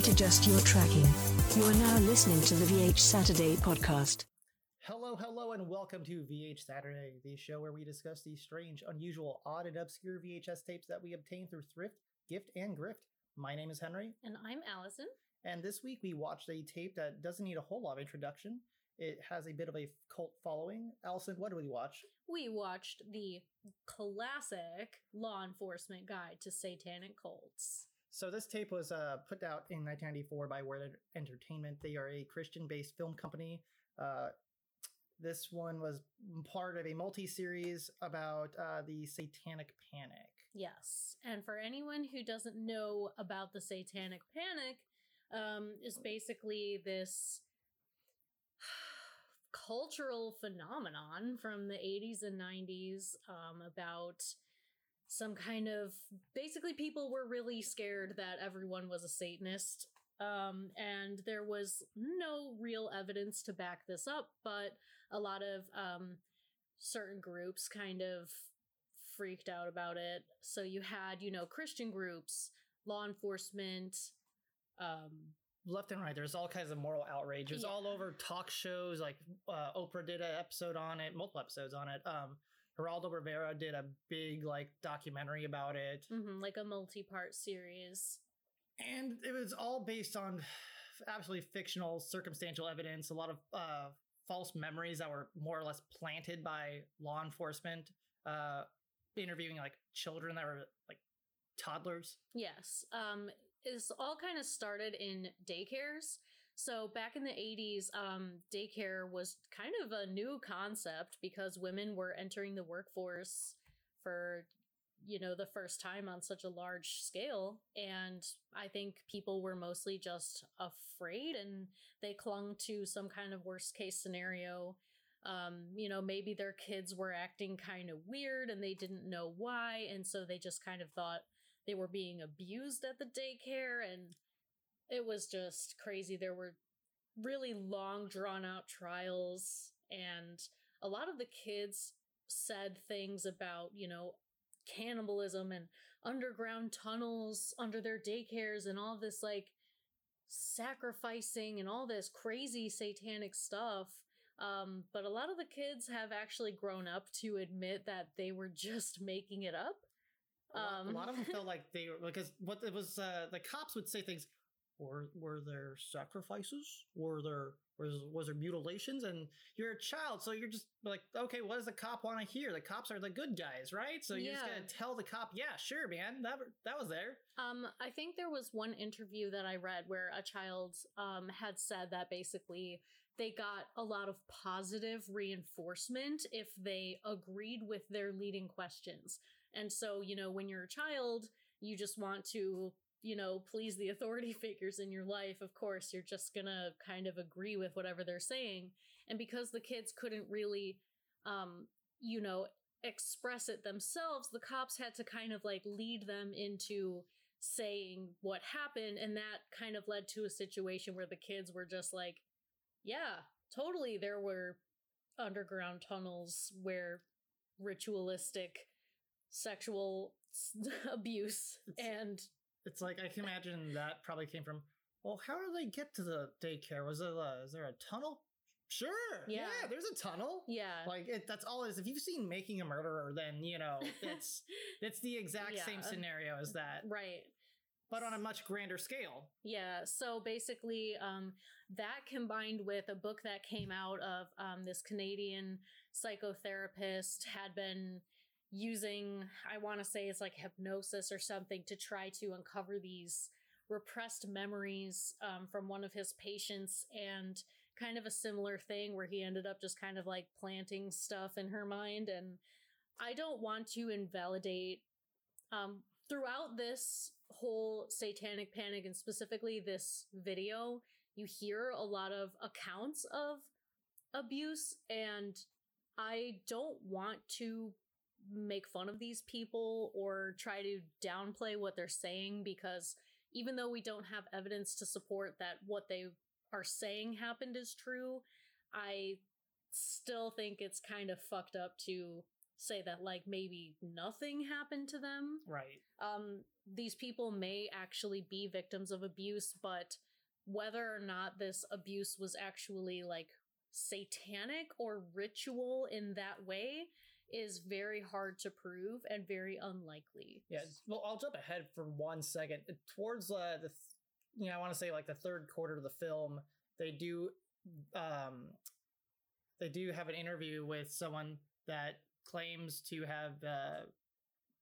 not adjust your tracking. You are now listening to the VH Saturday podcast. Hello, hello, and welcome to VH Saturday, the show where we discuss the strange, unusual, odd, and obscure VHS tapes that we obtain through thrift, gift, and grift. My name is Henry, And I'm Allison. and this week we watched a tape that doesn't need a whole lot of introduction. It has a bit of a cult following. Allison, what did we watch? We watched the classic Law Enforcement Guide to Satanic Cults. So this tape was uh, put out in 1994 by Word Entertainment. They are a Christian-based film company. Uh, this one was part of a multi-series about uh, the Satanic Panic. Yes. And for anyone who doesn't know about the Satanic Panic, um, is basically this cultural phenomenon from the 80s and 90s um, about some kind of basically people were really scared that everyone was a satanist um, and there was no real evidence to back this up but a lot of um, certain groups kind of freaked out about it so you had you know christian groups law enforcement um, left and right. There's all kinds of moral outrage. It was Yeah. all over talk shows. Like uh, Oprah did an episode on it, multiple episodes on it. Um, Geraldo Rivera did a big like documentary about it, mhm, like a multi-part series and it was all based on absolutely fictional, circumstantial evidence. A lot of uh, false memories that were more or less planted by law enforcement. Uh, interviewing like children that were like toddlers. Yes. Um, this all kind of started in daycares. So back in the 80s, um, daycare was kind of a new concept because women were entering the workforce for, you know, the first time on such a large scale. And I think people were mostly just afraid and they clung to some kind of worst case scenario. Um, you know, maybe their kids were acting kind of weird and they didn't know why. And so they just kind of thought, they were being abused at the daycare and it was just crazy there were really long drawn out trials and a lot of the kids said things about you know cannibalism and underground tunnels under their daycares and all this like sacrificing and all this crazy satanic stuff um, but a lot of the kids have actually grown up to admit that they were just making it up A lot, a Um, lot of them felt like they were because what it was uh, the cops would say things. Were were there sacrifices? Were there was was there mutilations? And you're a child, so you're just like, okay, what does the cop want to hear? The cops are the good guys, right? So you're just gonna tell the cop, yeah, sure, man, that that was there. Um, I think there was one interview that I read where a child um had said that basically they got a lot of positive reinforcement if they agreed with their leading questions. And so, you know, when you're a child, you just want to, you know, please the authority figures in your life. Of course, you're just gonna kind of agree with whatever they're saying. And because the kids couldn't really, um, you know, express it themselves, the cops had to kind of like lead them into saying what happened. And that kind of led to a situation where the kids were just like, yeah, totally. There were underground tunnels where ritualistic sexual abuse and It's like I can imagine that probably came from. Well, how do they get to the daycare? Was it uh, is there a tunnel? Sure, yeah, Yeah. there's a tunnel. yeah. Like it, that's all it is. If you've seen Making a Murderer, then you know it's it's the exact same scenario as that, right. but on a much grander scale. Yeah, so basically, um, that combined with a book that came out of um, this Canadian psychotherapist had been using, I want to say it's like hypnosis or something to try to uncover these repressed memories um, from one of his patients and kind of a similar thing where he ended up just kind of like planting stuff in her mind. And I don't want to invalidate um, throughout this whole satanic panic and specifically this video, you hear a lot of accounts of abuse, and I don't want to make fun of these people or try to downplay what they're saying because even though we don't have evidence to support that what they are saying happened is true, I still think it's kind of fucked up to say that like maybe nothing happened to them. Right. Um, these people may actually be victims of abuse, but whether or not this abuse was actually like satanic or ritual in that way is very hard to prove and very unlikely. Yeah. Well, I'll jump ahead for one second. Towards uh, the, th- you know, I want to say like the third quarter of the film, they do, um, they do have an interview with someone that claims to have uh,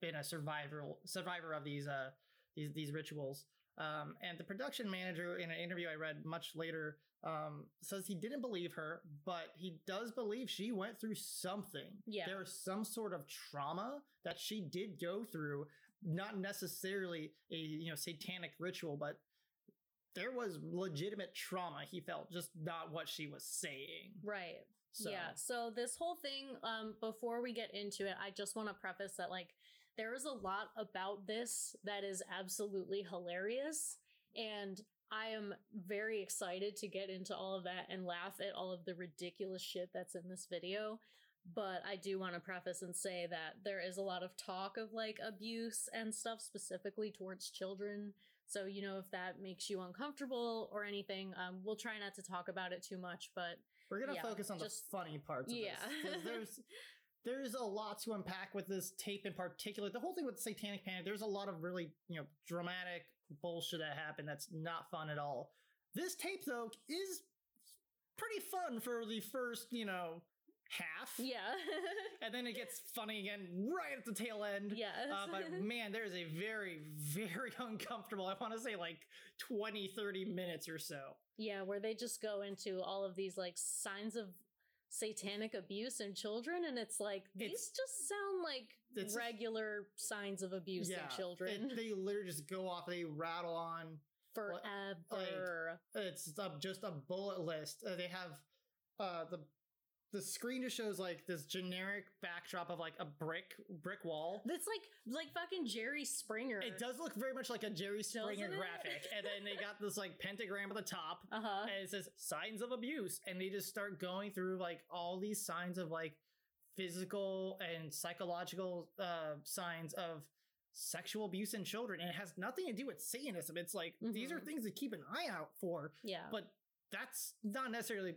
been a survivor survivor of these uh these these rituals. Um, and the production manager in an interview I read much later um, says he didn't believe her, but he does believe she went through something. Yeah. There was some sort of trauma that she did go through, not necessarily a you know satanic ritual, but there was legitimate trauma he felt, just not what she was saying. Right. So, Yeah. So this whole thing, um, before we get into it, I just want to preface that like there is a lot about this that is absolutely hilarious. And I am very excited to get into all of that and laugh at all of the ridiculous shit that's in this video. But I do want to preface and say that there is a lot of talk of like abuse and stuff specifically towards children. So, you know, if that makes you uncomfortable or anything, um, we'll try not to talk about it too much. But We're gonna Yeah, focus on just- the funny parts. Yeah. of this, there's there's a lot to unpack with this tape in particular. The whole thing with Satanic Panic. There's a lot of really you know dramatic bullshit that happened. That's not fun at all. This tape though is pretty fun for the first you know half. yeah. And then it gets funny again right at the tail end. yes. Uh, but man, there is a very, very uncomfortable, I want to say like 20, 30 minutes or so. Yeah, where they just go into all of these like signs of satanic abuse in children, and it's like these It's- just sound like it's- regular signs of abuse in children it- they literally just go off, they rattle on. forever. It's uh, just a bullet list. Uh, they have uh, the the screen just shows like this generic backdrop of like a brick brick wall. That's like like fucking Jerry Springer. It does look very much like a Jerry Springer graphic, and then they got this like pentagram at the top, Uh huh. and it says signs of abuse and they just start going through like all these signs of like physical and psychological uh signs of sexual abuse in children and it has nothing to do with satanism it's like these are Mhm. things to keep an eye out for Yeah. but that's not necessarily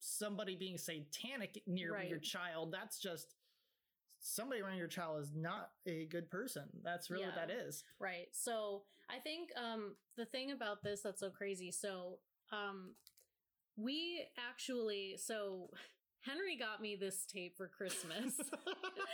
somebody being satanic near your child that's just somebody around your child is not a good person that's really what that is Right. So I think um the thing about this that's so crazy. So um we actually so Henry got me this tape for Christmas.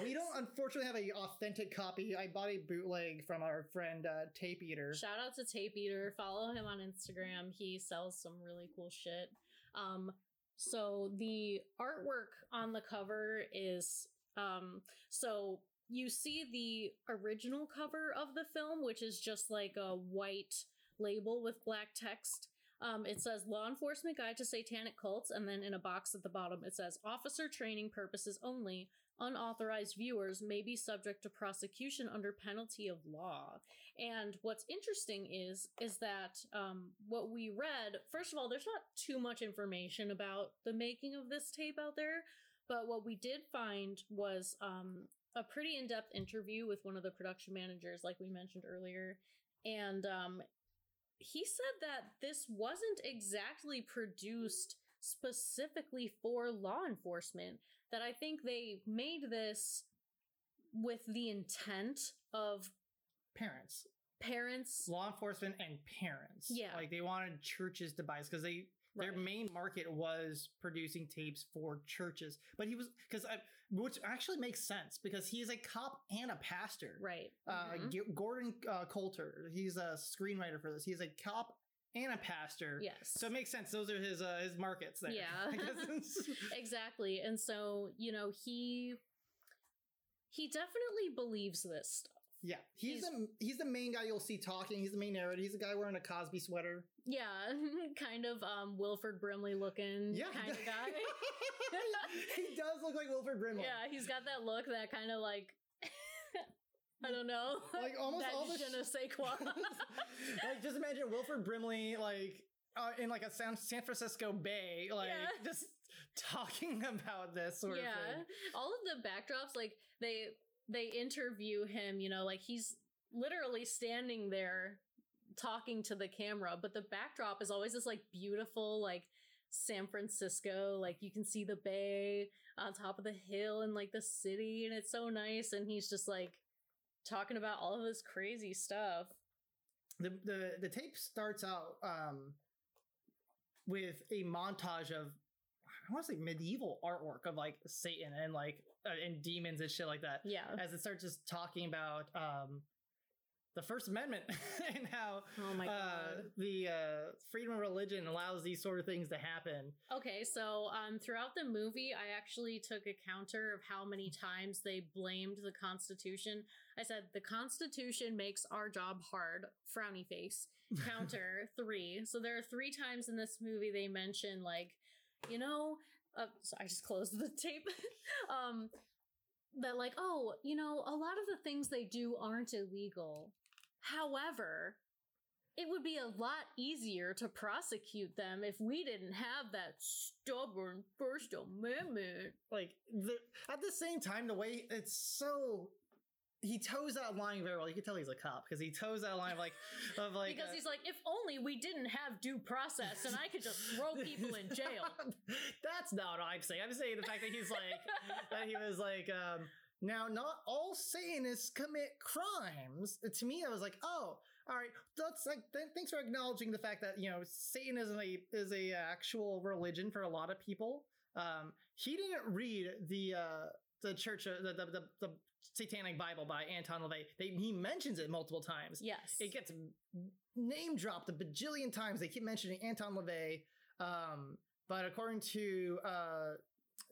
Yeah, we don't unfortunately have a authentic copy. I bought a bootleg from our friend uh, Tape Eater. Shout out to Tape Eater. Follow him on Instagram. He sells some really cool shit. Um, so the artwork on the cover is um, so you see the original cover of the film, which is just like a white label with black text. Um, it says Law Enforcement Guide to Satanic Cults, and then in a box at the bottom it says Officer Training Purposes Only. Unauthorized viewers may be subject to prosecution under penalty of law. And what's interesting is is that um, what we read. First of all, there's not too much information about the making of this tape out there, but what we did find was um, a pretty in-depth interview with one of the production managers, like we mentioned earlier, and um, he said that this wasn't exactly produced specifically for law enforcement. That I think they made this with the intent of Parents, parents. law enforcement, and parents. Yeah. like they wanted churches to buy this because they their main market was producing tapes for churches. But he was because which actually makes sense because he is a cop and a pastor. Right. Uh, Mhm. G- Gordon uh, Coulter, he's a screenwriter for this. He's a cop and a pastor. yes. So it makes sense. Those are his uh, his markets there. Yeah. Exactly. And so, you know, he he definitely believes this stuff. yeah, he's, He's- the he's the main guy you'll see talking. He's the main narrator. He's the guy wearing a Cosby sweater. Yeah, kind of um Wilford Brimley looking Yeah, kind of guy. he does look like Wilford Brimley. yeah, he's got that look that kind of like I don't know. Like, almost that all the je ne sais quoi. like just imagine Wilford Brimley like uh, in like a San, San Francisco Bay, like Yeah. just talking about this sort of yeah thing. all of the backdrops like they they interview him you know like he's literally standing there talking to the camera but the backdrop is always this like beautiful like san francisco like you can see the bay on top of the hill and like the city and it's so nice and he's just like talking about all of this crazy stuff the the the tape starts out um with a montage of I want to say medieval artwork of like Satan and like uh, and demons and shit like that. yeah As it starts just talking about um the First Amendment and how oh my uh, god the uh, freedom of religion allows these sort of things to happen. Okay, so um, throughout the movie, I actually took a counter of how many times they blamed the Constitution. I said the Constitution makes our job hard. Frowny face. Counter three. So there are three times in this movie they mention like, you know, uh, so I just closed the tape. um, that like, oh, you know, a lot of the things they do aren't illegal. However, it would be a lot easier to prosecute them if we didn't have that stubborn First Amendment. like the, at the same time the way it's so he toes that line very well you can tell he's a cop because he toes that line of like of like because uh, he's like, if only we didn't have due process and I could just throw people in jail. that's not what i'm saying i'm saying the fact that he's like that he was like um now not all satanists commit crimes to me i was like oh all right that's like th- thanks for acknowledging the fact that you know satanism is a, is a actual religion for a lot of people um he didn't read the uh the church uh, the, the the the satanic bible by anton lavey they, he mentions it multiple times Yes. it gets name dropped a bajillion times. They keep mentioning Anton LaVey. Um, but according to uh,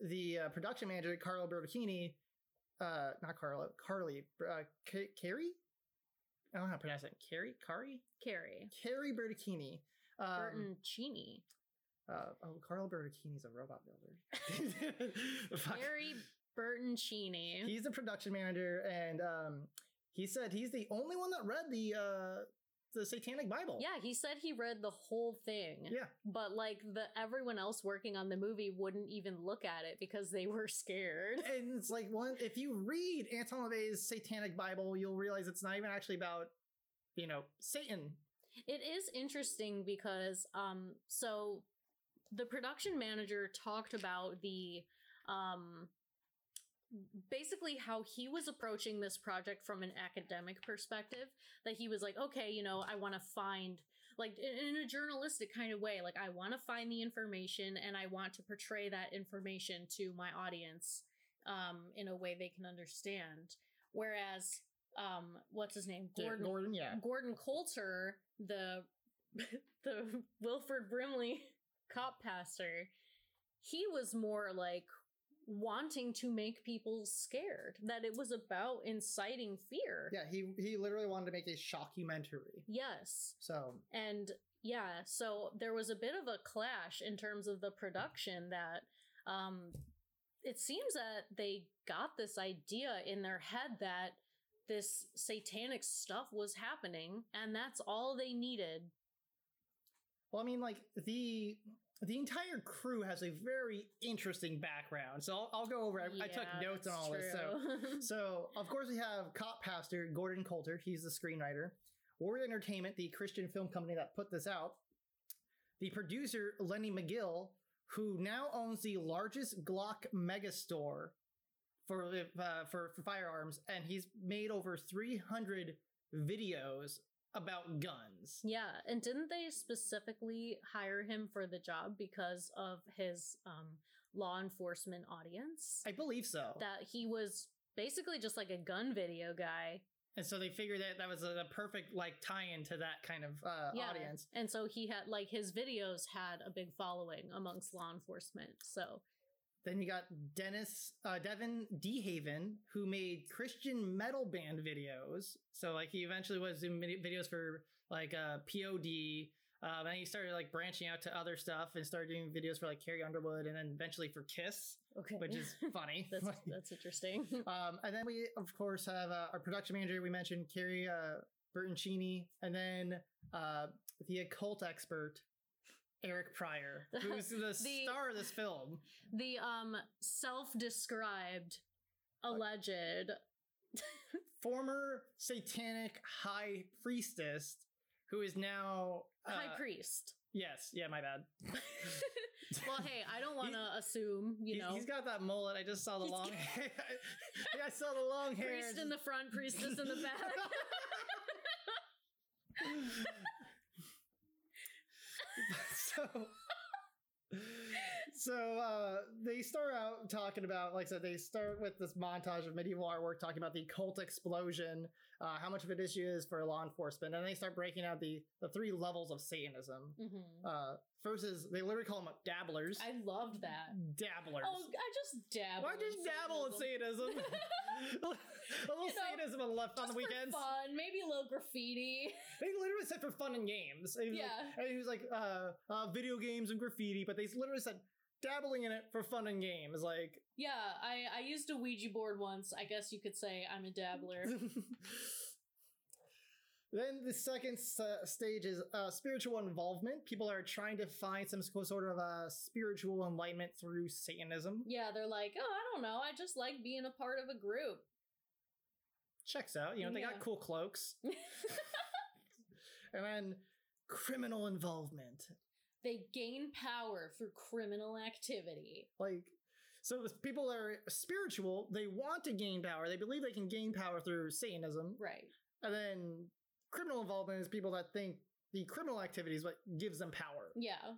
the uh, production manager, Carlo Bertocchini, uh, not Carlo, Carly, uh, K- Carrie? I don't know how to pronounce it. Carrie? Carrie? Carrie. Carrie Bertocchini. Um, Burton uh, oh, Carlo Bertocchini's a robot builder. Carrie Harry Burton Cheney. He's the production manager, and um, he said he's the only one that read the uh, the Satanic Bible. yeah, he said he read the whole thing. Yeah. But like the everyone else working on the movie wouldn't even look at it because they were scared. And it's like one if you read Anton LaVey's Satanic Bible, you'll realize it's not even actually about, you know, Satan. It is interesting because um so the production manager talked about the um basically how he was approaching this project from an academic perspective that he was like okay you know i want to find like in, a journalistic kind of way like i want to find the information and i want to portray that information to my audience um in a way they can understand whereas um what's his name gordon Gordon, yeah. Gordon Coulter, the the Wilford Brimley cop pastor, he was more like wanting to make people scared. That it was about inciting fear. Yeah, he he literally wanted to make a shockumentary. Yes. So And yeah, so there was a bit of a clash in terms of the production that um it seems that they got this idea in their head that this satanic stuff was happening and that's all they needed. well, I mean, like the the entire crew has a very interesting background. So I'll, I'll go over. I, I took notes on all this. So. So, of course, we have cop pastor Gordon Coulter. He's the screenwriter. Warrior Entertainment, the Christian film company that put this out. The producer, Lenny McGill, who now owns the largest Glock mega store for, uh, for, for firearms, and he's made over 300 videos about guns. yeah, and didn't they specifically hire him for the job because of his um, law enforcement audience? I believe so. that he was basically just like a gun video guy. and so they figured that that was a, a perfect like tie-in to that kind of uh, Yeah. audience. And so he had like his videos had a big following amongst law enforcement. So Then you got Dennis uh, Devin DeHaven, who made Christian metal band videos. So like he eventually was doing videos for like uh, POD. Um, and he started like branching out to other stuff and started doing videos for like Carrie Underwood and then eventually for Kiss, okay, which is funny. that's that's interesting. um, and then we of course have uh, our production manager. We mentioned Carrie uh, Bertoncini, and then uh, the occult expert Eric Pryor, who's the, The- star of this film. the um self-described alleged Former satanic high priestess who is now uh, high priest. Yes, yeah, my bad. well, hey, I don't want to assume, you know, he's got that mullet. I just saw the He's long hair. yeah, I saw the long hair. priest in the front, priestess in the back. So so uh they start out talking about like I said they start with this montage of medieval artwork talking about the cult explosion uh how much of an issue is for law enforcement and they start breaking out the the three levels of satanism Mhm. uh first is they literally call them dabblers I loved that. dabblers Oh, I just dabble. why just dabble in Satanism. a little You know, satanism on the left on the for weekends fun, maybe a little graffiti. They literally said for fun and games. And Yeah. Like, and he was like, uh, uh, video games and graffiti, but they literally said dabbling in it for fun and games. Like, Yeah, I I used a Ouija board once. I guess you could say I'm a dabbler. then the second uh, stage is uh, spiritual involvement. People are trying to find some sort of uh, spiritual enlightenment through Satanism. yeah, they're like, oh, I don't know. I just like being a part of a group. Checks out. You know, they Yeah. got cool cloaks. and then criminal involvement. They gain power through criminal activity. Like, so the people that are spiritual, they want to gain power. They believe they can gain power through Satanism. Right. And then criminal involvement is people that think the criminal activity is what gives them power. Yeah.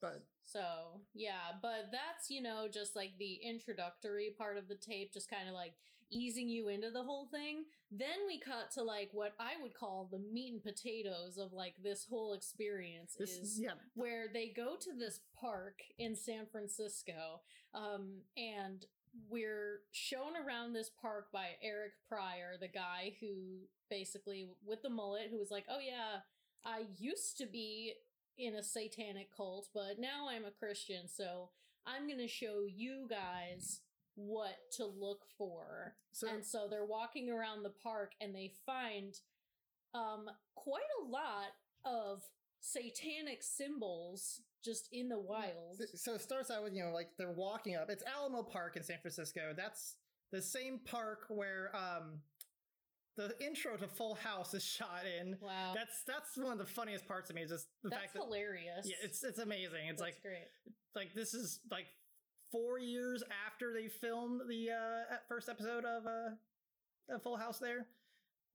But So, yeah, but that's, you know, just like the introductory part of the tape, just kind of like easing you into the whole thing. Then we cut to like what I would call the meat and potatoes of like this whole experience this is yeah, where they go to this park in San Francisco, um, and we're shown around this park by Eric Pryor, the guy who basically with the mullet, who was like, "Oh yeah, I used to be in a satanic cult, but now I'm a Christian, so I'm gonna show you guys." What to look for. so and so they're walking around the park and they find um quite a lot of satanic symbols just in the wild. so it starts out with you know like they're walking up. It's Alamo Park in San Francisco. That's the same park where um the intro to Full House is shot in. Wow. That's that's one of the funniest parts of me is just the That's fact that hilarious. yeah, it's it's amazing. It's That's like great. like this is like four years after they filmed the uh first episode of uh Full House there.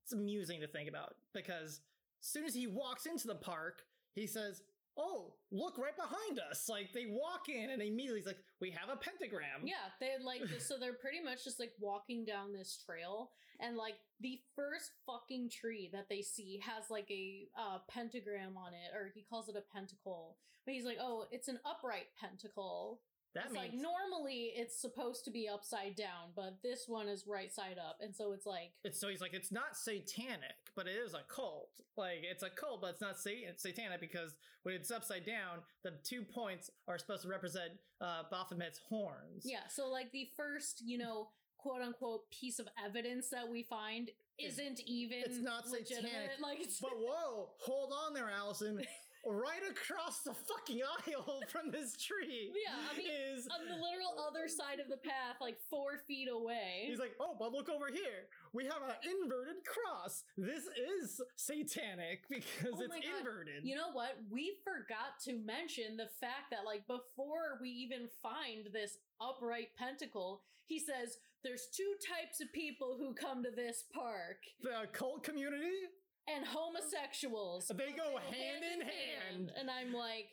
It's amusing to think about because as soon as he walks into the park, he says, Oh, look right behind us. Like they walk in and immediately he's like, We have a pentagram. Yeah, they like so they're pretty much just like walking down this trail and like the first fucking tree that they see has like a uh, pentagram on it or he calls it a pentacle. But he's like, "Oh, it's an upright pentacle." That it's means like normally it's supposed to be upside down, but this one is right side up. And so it's like it's so he's like, it's not satanic, but it is a cult. Like it's a cult, but it's not sa- it's satanic because when it's upside down, the two points are supposed to represent uh Baphomet's horns. Yeah, so like the first, you know, quote unquote piece of evidence that we find isn't even it's not legitimate. satanic, Like it's But whoa, hold on there, Allison. right across the fucking aisle from this tree. Yeah, I mean, is on the literal other side of the path, like four feet away. He's like, oh, but look over here. We have an inverted cross. This is satanic because Oh it's inverted. you know what? We forgot to mention the fact that, like, before we even find this upright pentacle, he says there's two types of people who come to this park the cult community, and homosexuals. they go hand in hand. And I'm like,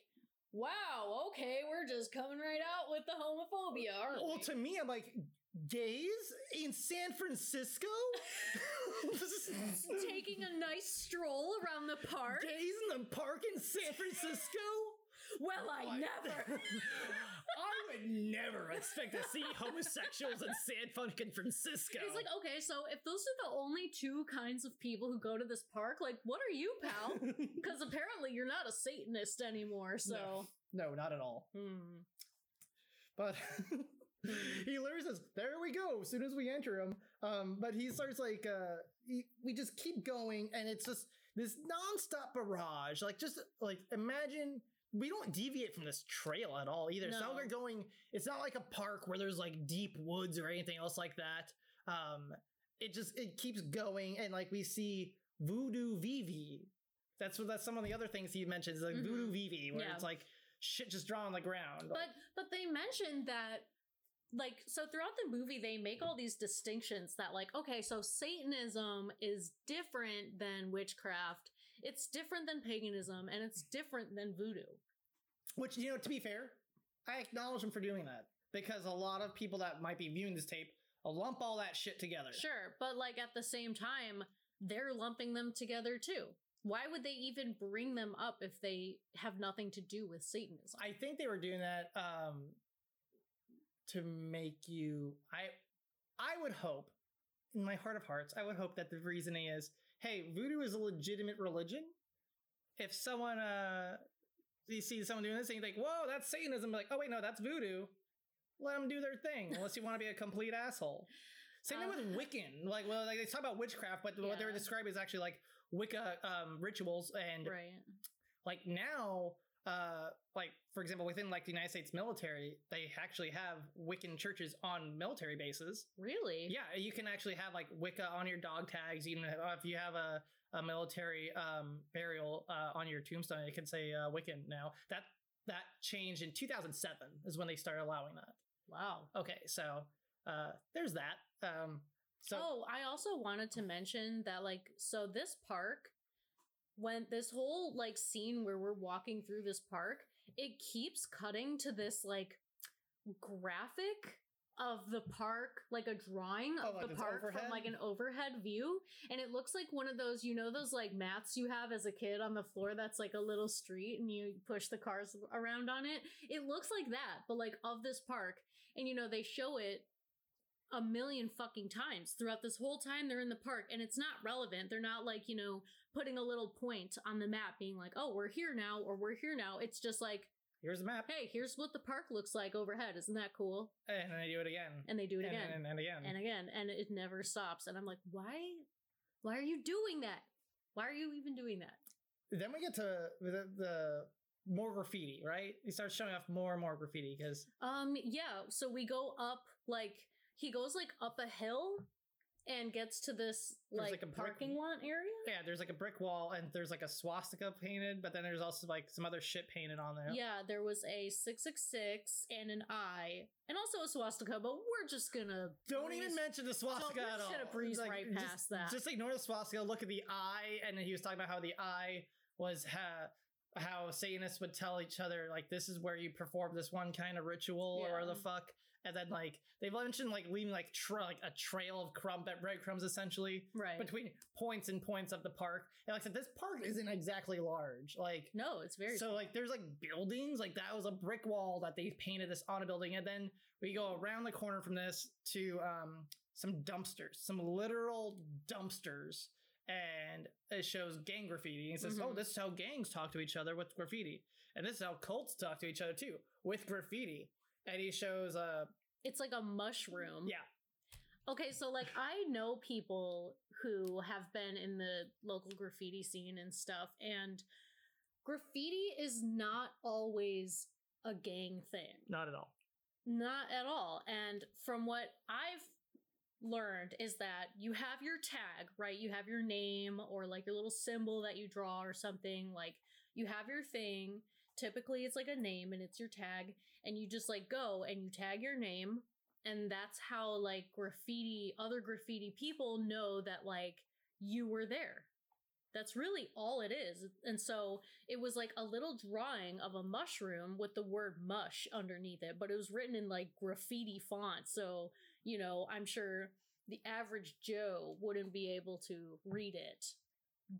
wow, okay, we're just coming right out with the homophobia, aren't Well, we? to me, I'm like, gays in San Francisco? Taking a nice stroll around the park? Gays in the park in San Francisco? Well, I Like- never. I would never expect to see homosexuals in San fucking Francisco. It's like, okay, so if those are the only two kinds of people who go to this park, like, what are you, pal? Because apparently you're not a Satanist anymore, so. no, not at all. Hmm. But he literally says, "There we go." As soon as we enter him, um, but he starts like, uh, he, we just keep going, and it's just this nonstop barrage. Like, just like imagine we don't deviate from this trail at all either. It's not No. like we're going. It's not like a park where there's like deep woods or anything else like that. Um, it just it keeps going, and like we see Voodoo Vivi. That's what that's some of the other things he mentions, like Mhm. Voodoo Vivi, where Yeah. it's like shit just drawn on the ground. But but they mentioned that like so throughout the movie they make all these distinctions that like okay so satanism is different than witchcraft it's different than paganism and it's different than voodoo Which, you know, to be fair, I acknowledge them for doing that because a lot of people that might be viewing this tape will lump all that shit together. sure but like at the same time they're lumping them together too why would they even bring them up if they have nothing to do with satanism I think they were doing that um, to make you. I, I would hope, in my heart of hearts, I would hope that the reasoning is, hey, voodoo is a legitimate religion. If someone, uh, you see someone doing this you think, whoa, that's Satanism, like, oh wait, no, that's voodoo. Let them do their thing, unless you want to be a complete asshole. Same thing Uh, with Wiccan. Like, well, like they talk about witchcraft, but what they were Yeah. describing is actually like Wicca um, rituals and right like now uh like for example within like the united states military they actually have wiccan churches on military bases. Really? Yeah you can actually have like wicca on your dog tags. Even if you have a, a military um burial uh, on your tombstone it can say uh, wiccan now. That that changed in 2007 is when they started allowing that. Wow. Okay so uh there's that. Um so oh, I also wanted to mention that, like, so this park, when this whole like scene where we're walking through this park, it keeps cutting to this like graphic of the park, like a drawing Oh, of like the park overhead? from like an overhead view, and it looks like one of those, you know, those like mats you have as a kid on the floor that's like a little street, and you push the cars around on it. It looks like that, but like of this park, and you know they show it a million fucking times throughout this whole time they're in the park and it's not relevant. They're not like you know putting a little point on the map being like oh we're here now or we're here now. It's just like here's the map. Hey here's what the park looks like overhead. Isn't that cool? And then they do it again. And they do it and, again. and, and again. And again. And it never stops. And i'm like why why are you doing that? Why are you even doing that? Then we get to the, the more graffiti, right? He starts showing off more and more graffiti because um yeah. So we go up like he goes like up a hill and gets to this like, like, a brick- parking lot area yeah, there's like a brick wall and there's like a swastika painted, but then there's also like some other shit painted on there. Yeah, there was a 666 and an eye and also a swastika, but we're just gonna. Don't breeze- even mention the swastika at just all. gonna breeze Like, right just- that. Just ignore the swastika. Look at the eye, and then he was talking about how the eye was ha- how Satanists would tell each other like this is where you perform this one kind of ritual or the fuck, and then like they mentioned like leaving like tra- like a trail of crumb breadcrumbs essentially Right. between points and points of the park. And like I said, this park isn't exactly large. Like no, it's very. so like there's like buildings like that was a brick wall that they painted this on a building and then we go around the corner from this to um some dumpsters some literal dumpsters and it shows gang graffiti and it says oh Mhm. this is how gangs talk to each other with graffiti and this is how cults talk to each other too with graffiti and he shows uh it's like a mushroom. yeah Okay, so like I know people who have been in the local graffiti scene and stuff, and graffiti is not always a gang thing. not at all Not at all. And from what I've learned is that you have your tag, right? You have your name or like your little symbol that you draw or something. Like you have your thing. Typically it's like a name and it's your tag. And you just like go and you tag your name. And that's how like graffiti, other graffiti people know that like you were there. That's really all it is. And so it was like a little drawing of a mushroom with the word mush underneath it, but it was written in like graffiti font. So, you know, I'm sure the average Joe wouldn't be able to read it.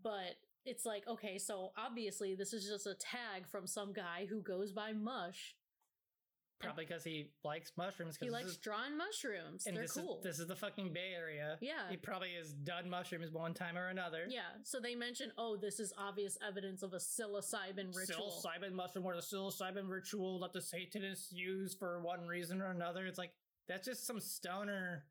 But it's like, okay, so obviously this is just a tag from some guy who goes by mush. probably because he likes mushrooms He likes drawing mushrooms. and They're this cool. is this is the fucking bay area yeah. he probably has done mushrooms one time or another Yeah. So they mention, oh, this is obvious evidence of a psilocybin ritual. Psilocybin mushroom or the psilocybin ritual that the Satanists use for one reason or another. It's like that's just some stoner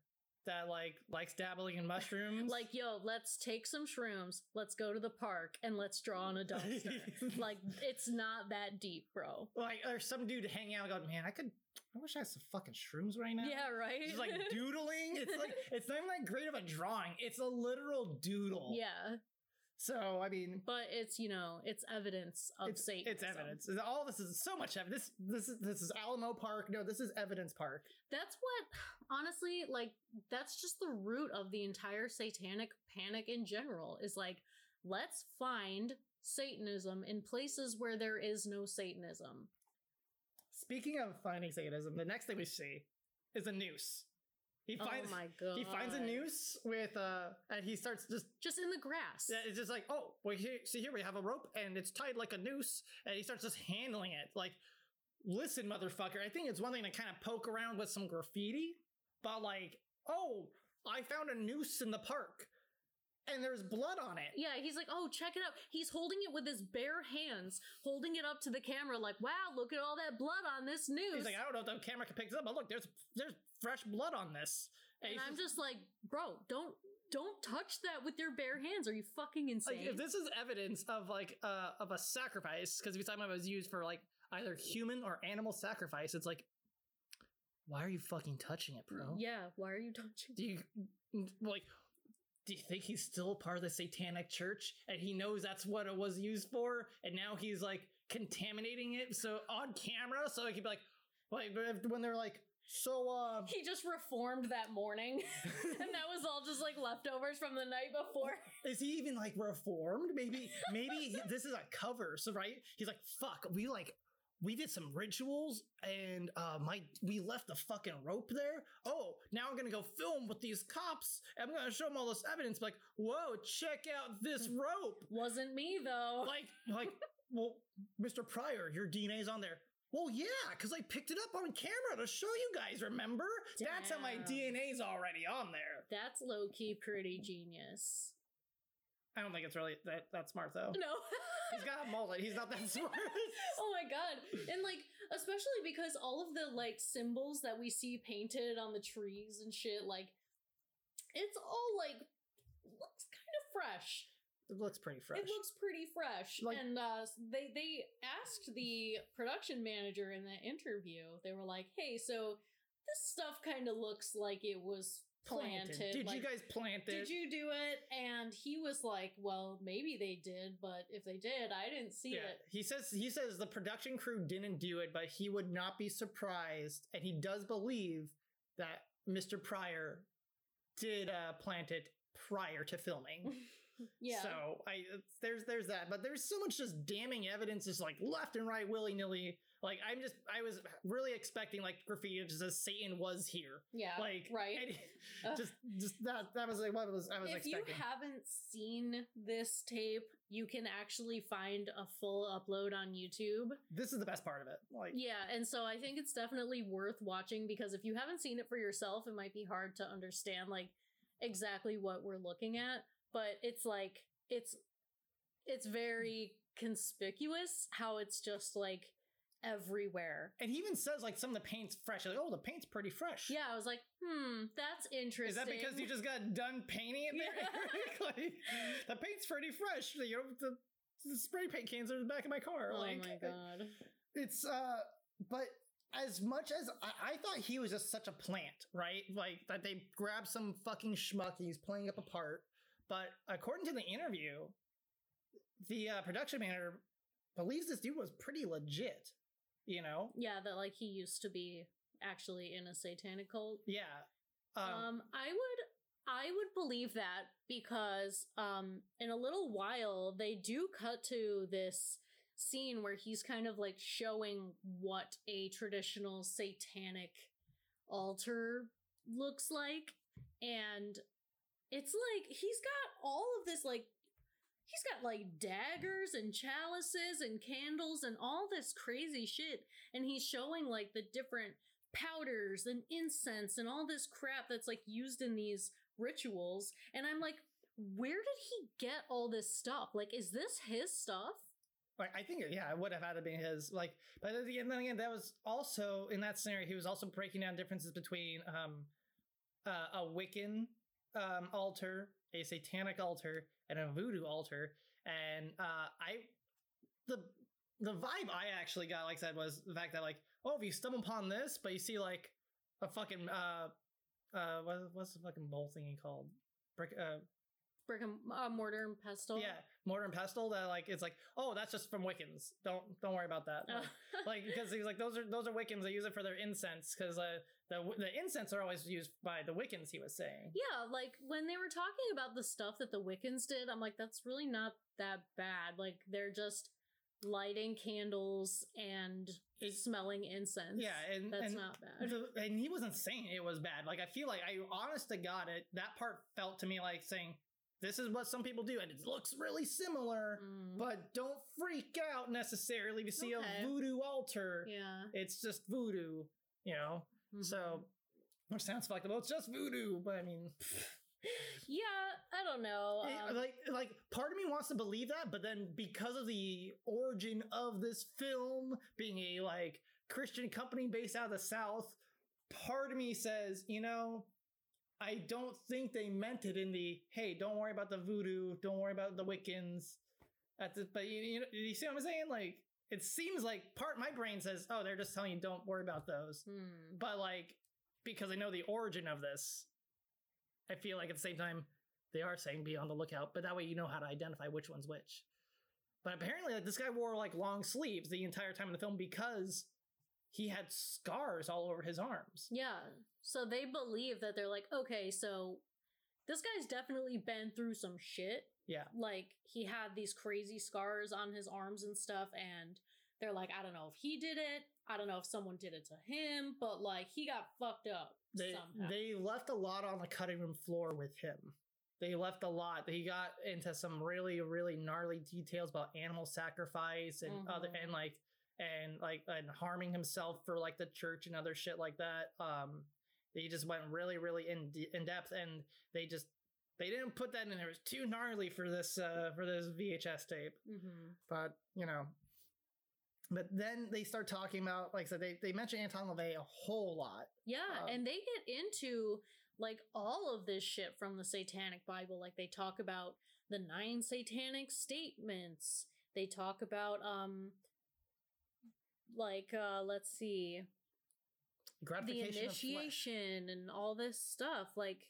that like likes dabbling in mushrooms. Like, yo, let's take some shrooms, let's go to the park, and let's draw on a dumpster. like, it's not that deep, bro. like or some dude hanging out going, man, I could I wish I had some fucking shrooms right now. Yeah, right? Just like doodling. It's like it's not even that great of a drawing. It's a literal doodle. yeah, So I mean but it's, you know, it's evidence of it's, Satan. it's evidence. All this is so much evidence. This this is this is Alamo Park. No, this is Evidence Park. That's what, honestly, like, that's just the root of the entire satanic panic in general is like, let's find Satanism in places where there is no Satanism. Speaking of finding Satanism, the next thing we see is a noose. He finds oh my god. he finds a noose with uh and he starts just Just in the grass. Yeah, it's just like, oh, well, here, see here we have a rope and it's tied like a noose, and he starts just handling it. Like, listen, motherfucker. I think it's one thing to kind of poke around with some graffiti, but like, oh, I found a noose in the park, and there's blood on it. Yeah, he's like, oh, check it out. He's holding it with his bare hands, holding it up to the camera, like, wow, look at all that blood on this news. He's like, I don't know if the camera can pick this up, but look, there's there's fresh blood on this. and he's I'm just like, bro, don't don't touch that with your bare hands. Are you fucking insane? like, if this is evidence of like uh of a sacrifice, because every time it was used for like either human or animal sacrifice, it's like, why are you fucking touching it, bro? yeah, why are you touching? do you like do you think he's still part of the satanic church? And he knows that's what it was used for and now he's like contaminating it so on camera so he can be like like when they're like so uh He just reformed that morning, and that was all just like leftovers from the night before. is he even like reformed? Maybe maybe this is a cover so right? He's like fuck we like we did some rituals and uh my we left the fucking rope there oh now i'm gonna go film with these cops and i'm gonna show them all this evidence like whoa check out this rope Wasn't me though. like like well mr pryor your dna's on there well yeah because i picked it up on camera to show you guys remember Damn. that's how my dna's already on there That's low key pretty genius. i don't think it's really that, that smart though No. he's got a mullet he's not that smart oh my god. And like especially because all of the like symbols that we see painted on the trees and shit like it's all like looks kind of fresh. it looks pretty fresh It looks pretty fresh. Like- and uh they they asked the production manager in the interview. They were like, "Hey, so this stuff kind of looks like it was planted. did like, you guys plant it did you do it?" And he was like, "Well, maybe they did, but if they did, I didn't see yeah, it." he says he says the production crew didn't do it, but he would not be surprised, and he does believe that Mr. Pryor did uh, plant it prior to filming. Yeah. So I there's there's that, but there's so much just damning evidence, just like left and right, willy nilly. Like I'm just I was really expecting like graffiti just says Satan was here, yeah. like right. just just that that was like what was I was if expecting. you haven't seen this tape, you can actually find a full upload on YouTube. this is the best part of it. Like Yeah, and so I think it's definitely worth watching because if you haven't seen it for yourself, it might be hard to understand like exactly what we're looking at, but it's like it's it's very conspicuous how it's just like everywhere. and he even says like some of the paint's fresh. Like, oh, the paint's pretty fresh. Yeah, I was like, "Hmm, that's interesting." Is that because you just got done painting it there? Yeah. like, the paint's pretty fresh. You know, the, the spray paint cans are in the back of my car. Oh like, my god. It's uh, but as much as I, I thought he was just such a plant, right? Like that they grabbed some fucking schmuck he's playing up a part. But according to the interview, the uh, production manager believes this dude was pretty legit. You know? Yeah, that like he used to be actually in a satanic cult. Yeah. Um, Um, I would I would believe that because um in a little while they do cut to this scene where he's kind of like showing what a traditional satanic altar looks like and it's like he's got all of this like he's got like daggers and chalices and candles and all this crazy shit and he's showing like the different powders and incense and all this crap that's like used in these rituals and i'm like where did he get all this stuff like is this his stuff Like I think yeah, it would have had to be his. Like, but at the end, then again, that was also in that scenario. He was also breaking down differences between um, uh, a Wiccan um, altar, a satanic altar, and a voodoo altar. And uh, I, the the vibe I actually got, like I said, was the fact that like, oh, if you stumble upon this, but you see like a fucking uh, uh, what, what's the fucking bowl thingy called? Brick, uh, Brick and uh, mortar and pestle. yeah, mortar and pestle. That like, it's like, oh, that's just from Wiccans. Don't don't worry about that. Oh. like because he's like those are those are Wiccans. They use it for their incense because uh, the the incense are always used by the Wiccans. He was saying. Yeah, like when they were talking about the stuff that the Wiccans did, I'm like, that's really not that bad. Like they're just lighting candles and It- smelling incense. Yeah, and that's and, not bad. and he wasn't saying it was bad. Like I feel like I honest to God, it that part felt to me like saying this is what some people do, and it looks really similar. Mm, But don't freak out necessarily if you see Okay. a voodoo altar. yeah. It's just voodoo, you know. Mhm. So which sounds fucked up. Well, it's just voodoo, but I mean, yeah, I don't know. um, like like part of me wants to believe that, but then because of the origin of this film being a like Christian company based out of the South, part of me says, you know, I don't think they meant it in the hey, don't worry about the voodoo, don't worry about the Wiccans. At the, but you, you, you see what I'm saying? Like it seems like part my brain says, oh, they're just telling you don't worry about those. hmm. But like because I know the origin of this, I feel like at the same time they are saying be on the lookout, but that way you know how to identify which one's which. But apparently, like this guy wore like long sleeves the entire time in the film because he had scars all over his arms. Yeah. So they believe that they're like, okay, so this guy's definitely been through some shit. Yeah. Like he had these crazy scars on his arms and stuff, and they're like, I don't know if he did it. I don't know if someone did it to him, but like he got fucked up They somehow. they left a lot on the cutting room floor with him. They left a lot. He got into some really really gnarly details about animal sacrifice and other Mhm. and like and like and harming himself for like the church and other shit like that. Um, they just went really really in de- in depth and they just they didn't put that in there. It was too gnarly for this uh for this VHS tape hmm but you know but then they start talking about like I said they, they mention Anton LaVey a whole lot Yeah, Um, and they get into like all of this shit from the Satanic Bible. Like they talk about the nine satanic statements. They talk about um like uh let's see the gratification of flesh. initiation and all this stuff. Like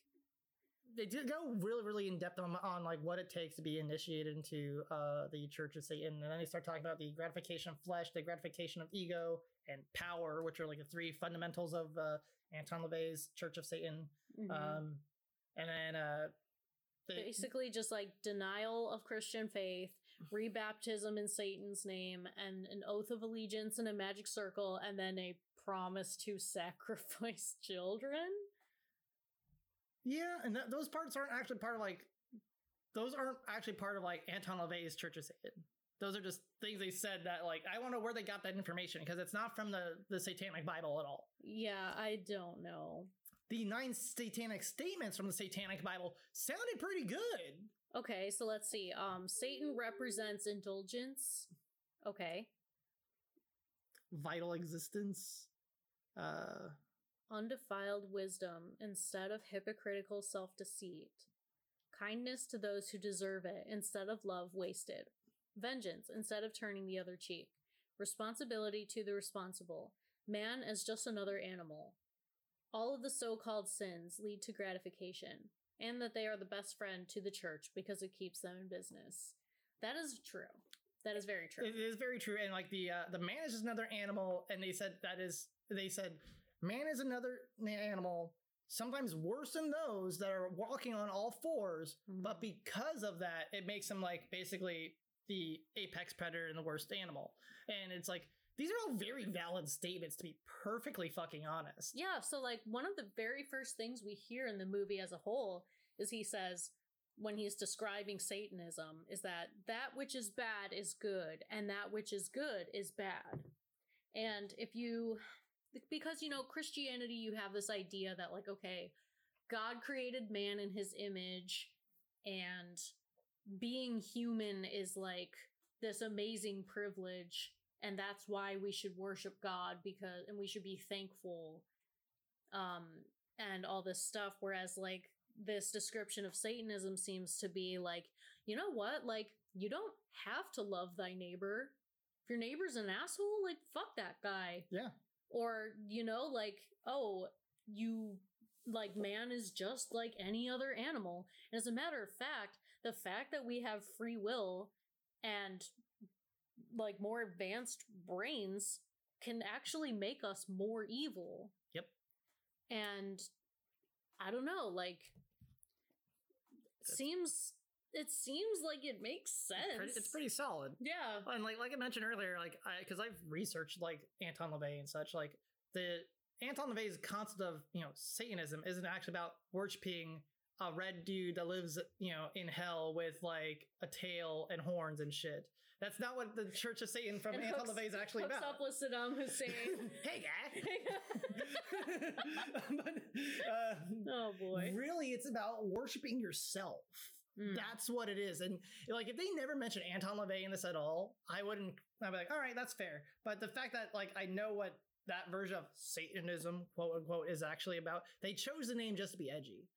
they did go really really in depth on, on like what it takes to be initiated into uh the church of satan and then they start talking about the gratification of flesh the gratification of ego and power which are like the three fundamentals of uh anton lavey's church of satan mhm. um and then uh they, basically just like denial of Christian faith, rebaptism in Satan's name, and an oath of allegiance in a magic circle, and then a promise to sacrifice children. Yeah, and th- those parts aren't actually part of like those aren't actually part of like Anton LaVey's Church of Satan. Those are just things they said that like I don't know where they got that information because it's not from the the Satanic Bible at all. Yeah, I don't know. The nine satanic statements from the Satanic Bible sounded pretty good. Okay, so let's see. Um, Satan represents indulgence. Okay. Vital existence. Uh Undefiled wisdom instead of hypocritical self deceit. Kindness to those who deserve it instead of love wasted. Vengeance instead of turning the other cheek. Responsibility to the responsible. Man as just another animal. All of the so called sins lead to gratification, and that they are the best friend to the church because it keeps them in business. That is true. That is very true. It is very true, and like the uh, the man is just another animal, and they said that is they said man is another animal, sometimes worse than those that are walking on all 4s Mhm. But because of that, it makes them like basically the apex predator and the worst animal, and it's like these are all very valid statements to be perfectly fucking honest. Yeah, so like one of the very first things we hear in the movie as a whole is he says when he's describing Satanism is that that which is bad is good and that which is good is bad. And if you because you know Christianity you have this idea that like okay, God created man in his image and being human is like this amazing privilege and that's why we should worship God because and we should be thankful um and all this stuff. Whereas, like, this description of Satanism seems to be like, you know what? Like, you don't have to love thy neighbor. If your neighbor's an asshole, like, fuck that guy. Yeah. Or, you know, like, oh, you, like, man is just like any other animal. And as a matter of fact, the fact that we have free will and, like, more advanced brains can actually make us more evil. Yep. And I don't know, like That's- seems it seems like it makes sense. It's pretty, it's pretty solid. yeah. And like like I mentioned earlier, like I because I've researched like Anton LaVey and such, like the Anton LaVey's concept of you know Satanism isn't actually about worshiping a red dude that lives you know in hell with like a tail and horns and shit. That's not what the Church of Satan from And Anton hooks- LaVey is actually hooks about. up with Saddam Hussein. hey guy. but, uh, oh boy. really, it's about worshiping yourself. Mm. That's what it is. And like if they never mentioned Anton LaVey in this at all, I wouldn't I'd be like, all right, that's fair. But the fact that like I know what that version of Satanism, quote unquote, is actually about, they chose the name just to be edgy.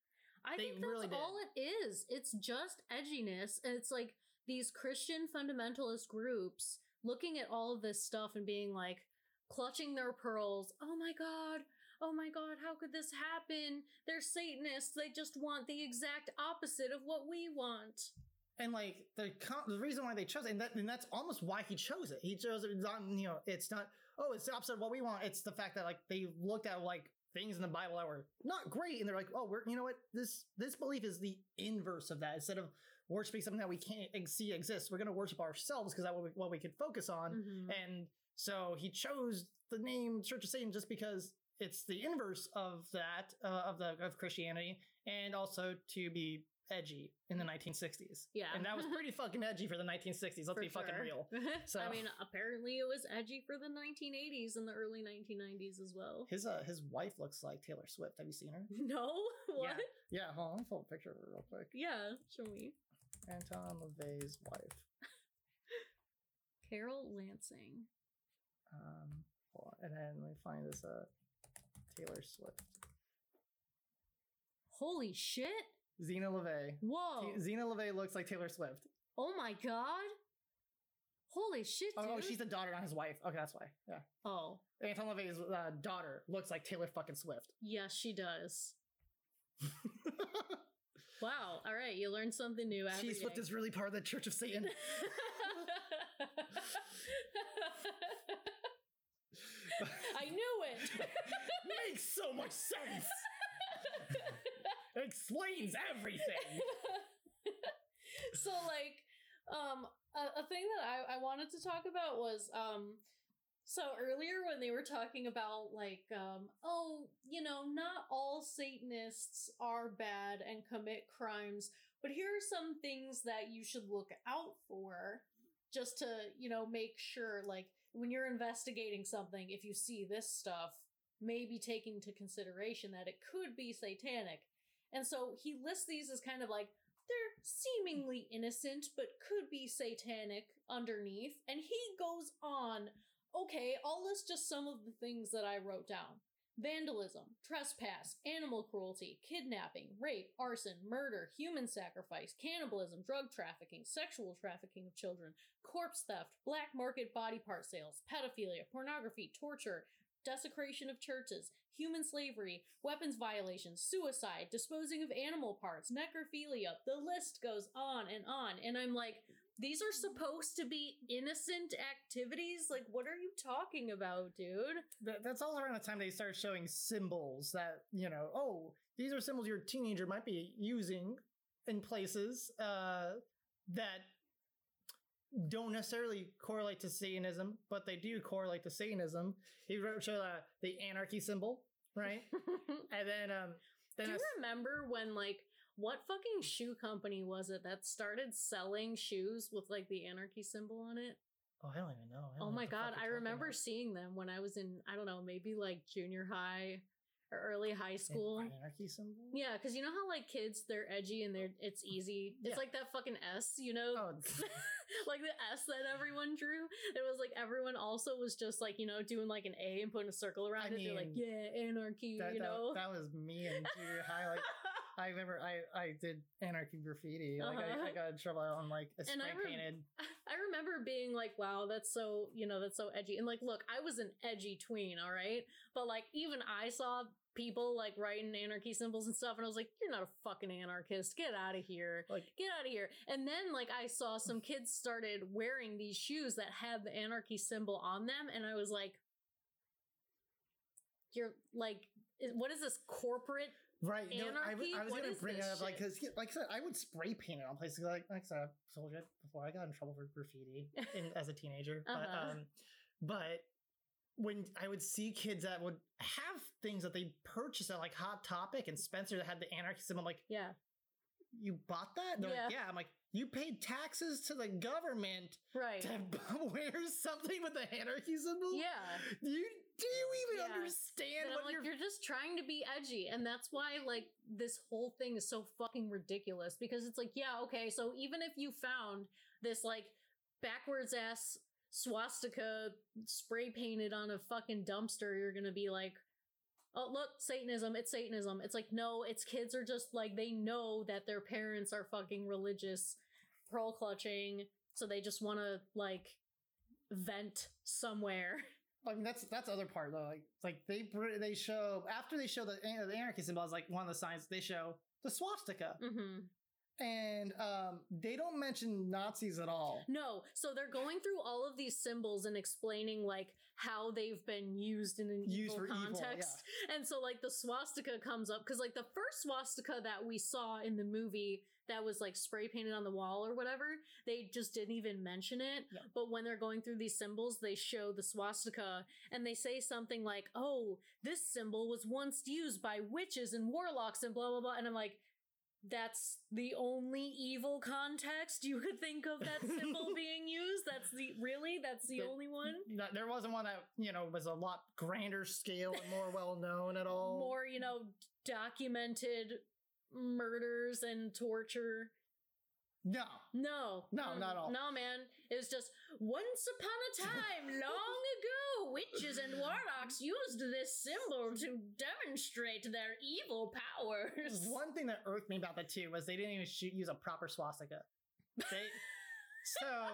I They think that's really all it is. It's just edginess. And it's like these Christian fundamentalist groups looking at all of this stuff and being like, clutching their pearls. Oh my God. Oh my God. How could this happen? They're Satanists. They just want the exact opposite of what we want. And like the con- the reason why they chose it, and, that, and that's almost why he chose it. He chose it not, you know, it's not, oh, it's the opposite of what we want. It's the fact that like they looked at like things in the Bible that were not great, and they're like, oh, we're, you know what, this this belief is the inverse of that. Instead of worshiping something that we can't see exists, we're going to worship ourselves because that's what we, what we could focus on. Mhm. And so he chose the name Church of Satan just because it's the inverse of that uh, of the of Christianity, and also to be edgy in the 1960s. Yeah. and that was pretty fucking edgy for the 1960s. Let's For be fucking real. So- I mean, apparently it was edgy for the 1980s and the early 1990s as well. His uh his wife looks like Taylor Swift. Have you seen her? No? What? Yeah, hold on, let pull a picture of her real quick. Yeah, show me. Anton LaVey's wife. Carole Lansing. Um, and then let me find this uh Taylor Swift. Holy shit! Zeena LaVey. Whoa! T- Zeena LaVey looks like Taylor Swift. oh my god! Holy shit, dude! Oh, oh, she's the daughter, not his wife. Okay, that's why. Yeah. oh, Anton LaVey's uh, daughter looks like Taylor fucking Swift. yes, she does. Wow! All right, you learned something new. Every She Swift day. is really part of the Church of Satan. I knew it. Makes so much sense. Explains everything. so like um a, a thing that I, I wanted to talk about was um so earlier when they were talking about like um oh you know not all satanists are bad and commit crimes but here are some things that you should look out for just to you know make sure like when you're investigating something if you see this stuff maybe take into consideration that it could be satanic. And so he lists these as kind of like they're seemingly innocent but could be satanic underneath. And he goes on okay i'll list just some of the things that i wrote down vandalism trespass animal cruelty kidnapping rape arson murder human sacrifice cannibalism drug trafficking sexual trafficking of children corpse theft black market body part sales pedophilia pornography torture desecration of churches, human slavery, weapons violations, suicide, disposing of animal parts, necrophilia. The list goes on and on. And I'm like, these are supposed to be innocent activities? Like, what are you talking about, dude? That- That's all around the time they start showing symbols that, you know, oh, these are symbols your teenager might be using in places uh, that don't necessarily correlate to Satanism, but they do correlate to Satanism. He wrote show uh, the anarchy symbol, right? and then um, then Do you remember when, like, what fucking shoe company was it that started selling shoes with, like, the anarchy symbol on it? oh, I don't even know. Don't Oh know my god, I remember about. seeing them when I was in I don't know, maybe like junior high or early high school. An anarchy symbol. Yeah, because you know how like kids they're edgy and they're it's oh, easy. It's Yeah. like that fucking S, you know, Oh, like the S that everyone drew. It was like everyone also was just like you know doing like an A and putting a circle around I it. They're like, yeah, anarchy, that, you that- know. that was me in junior high. Like I remember, I I did anarchy graffiti. Like I, Uh-huh. I got in trouble on like a And I spray painted. I remember being like, wow, that's so, you know, that's so edgy. And like, look, I was an edgy tween, all right? But like, even I saw people like writing anarchy symbols and stuff, and I was like, you're not a fucking anarchist. Get out of here. Like Get out of here. And then like, I saw some kids started wearing these shoes that had the anarchy symbol on them, and I was like, you're like, what is this corporate? Right. no, I, was- I was gonna bring it up like because like I said, I would spray paint it on places. Like like I said, I sold it before I got in trouble for graffiti in, as a teenager. But Uh-huh. um, but when I would see kids that would have things that they purchased at like Hot Topic and Spencer that had the anarchy symbol, I'm like, Yeah. you bought that? They're Yeah. like, yeah. I'm like, you paid taxes to the government Right. to wear something with the anarchy symbol? Yeah. You do you even Yeah. understand And what like, you're? you're just trying to be edgy. And that's why, like, this whole thing is so fucking ridiculous because it's like, yeah, okay, so even if you found this, like, backwards ass swastika spray painted on a fucking dumpster, you're gonna be like, oh, look, Satanism, it's Satanism. It's like, no, it's kids are just like, they know that their parents are fucking religious, pearl clutching, so they just wanna, like, vent somewhere. I mean, that's that's the other part though. Like, like they they show after they show the the anarchy symbol is like one of the signs they show the swastika, hmm and um, they don't mention Nazis at all. No, so they're going through all of these symbols and explaining like how they've been used in an Used evil for evil, context. And so like the swastika comes up because like the first swastika that we saw in the movie that was like spray painted on the wall or whatever, they just didn't even mention it. Yeah. But when they're going through these symbols, they show the swastika and they say something like, "Oh, this symbol was once used by witches and warlocks and blah blah blah." And I'm like, that's the only evil context you could think of that symbol being used. That's the really that's the But- only one. No, there wasn't one that you know was a lot grander scale and more well known at all. More, you know, documented murders and torture. no, No, No, Mm, not all. No, man, it was just once upon a time, long ago, witches and warlocks used this symbol to demonstrate their evil powers. One thing that irked me about that too was they didn't even shoot, use a proper swastika. They, so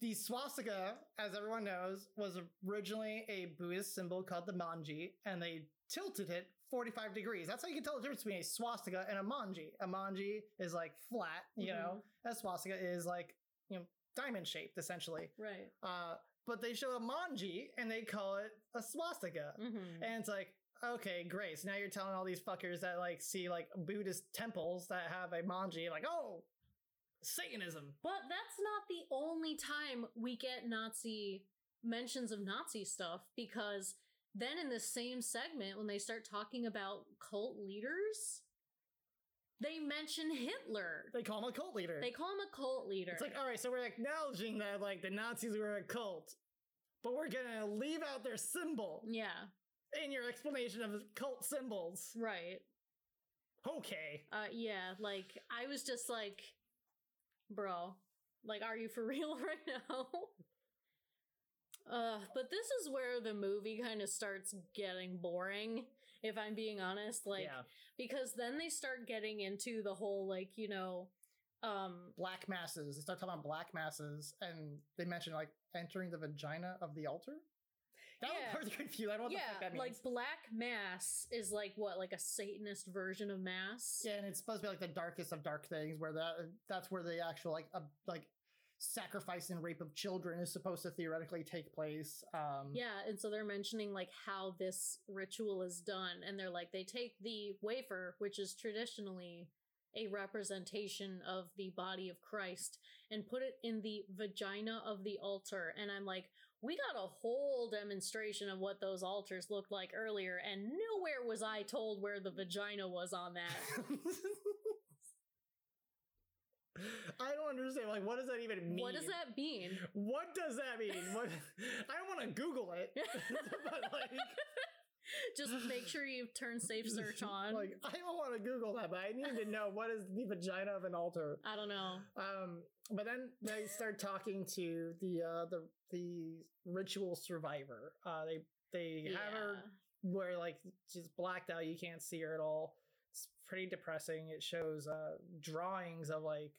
the swastika, as everyone knows, was originally a Buddhist symbol called the manji, and they tilted it 45 degrees. That's how you can tell the difference between a swastika and a manji. A manji is like flat, you know, a swastika is like, you know, diamond shaped essentially. Right. Uh, but they show a manji and they call it a swastika. Mm-hmm. And it's like, okay, great. So now you're telling all these fuckers that like see like Buddhist temples that have a manji, like, oh, Satanism. But that's not the only time we get Nazi mentions of Nazi stuff because then in the same segment, when they start talking about cult leaders, they mention Hitler. They call him a cult leader. They call him a cult leader. it's like, all right, so we're acknowledging that like the Nazis were a cult, but we're gonna leave out their symbol yeah, in your explanation of cult symbols. right. Okay. Uh, yeah, like I was just like, bro, like, are you for real right now? Uh, but this is where the movie kind of starts getting boring, if I'm being honest. Like, yeah. because then they start getting into the whole, like, you know, um, Black masses. They start talking about black masses, and they mention like entering the vagina of the altar. That Yeah. was confused. I don't know what the fuck yeah, that means. like black mass is like what, like a Satanist version of mass? Yeah, and it's supposed to be like the darkest of dark things, where that that's where the actual like uh, like sacrifice and rape of children is supposed to theoretically take place. Um, Yeah, and so they're mentioning like how this ritual is done, and they're like they take the wafer, which is traditionally a representation of the body of Christ, and put it in the vagina of the altar. And I'm like, we got a whole demonstration of what those altars looked like earlier, and nowhere was I told where the vagina was on that. I don't understand. Like, what does that even mean? What does that mean? What does that mean? What? I don't want to Google it, but like, Just make sure you turn safe search on. like I don't want to Google that, but I need to know what is the vagina of an altar. I don't know. Um, but then they start talking to the uh, the the ritual survivor. Uh, they they have her where like she's blacked out. You can't see her at all. It's pretty depressing. It shows uh, drawings of like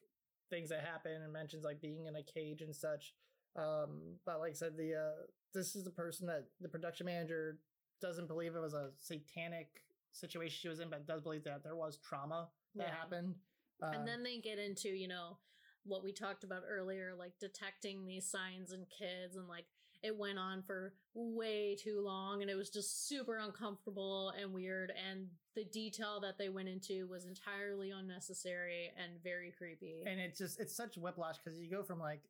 things that happen and mentions like being in a cage and such. Um, but like I said, the uh, this is the person that the production manager doesn't believe it was a satanic situation she was in, but does believe that there was trauma that Yeah. happened. and Um, then they get into you know what we talked about earlier like detecting these signs in kids and like it went on for way too long and it was just super uncomfortable and weird and the detail that they went into was entirely unnecessary and very creepy. And it's just it's such whiplash because you go from like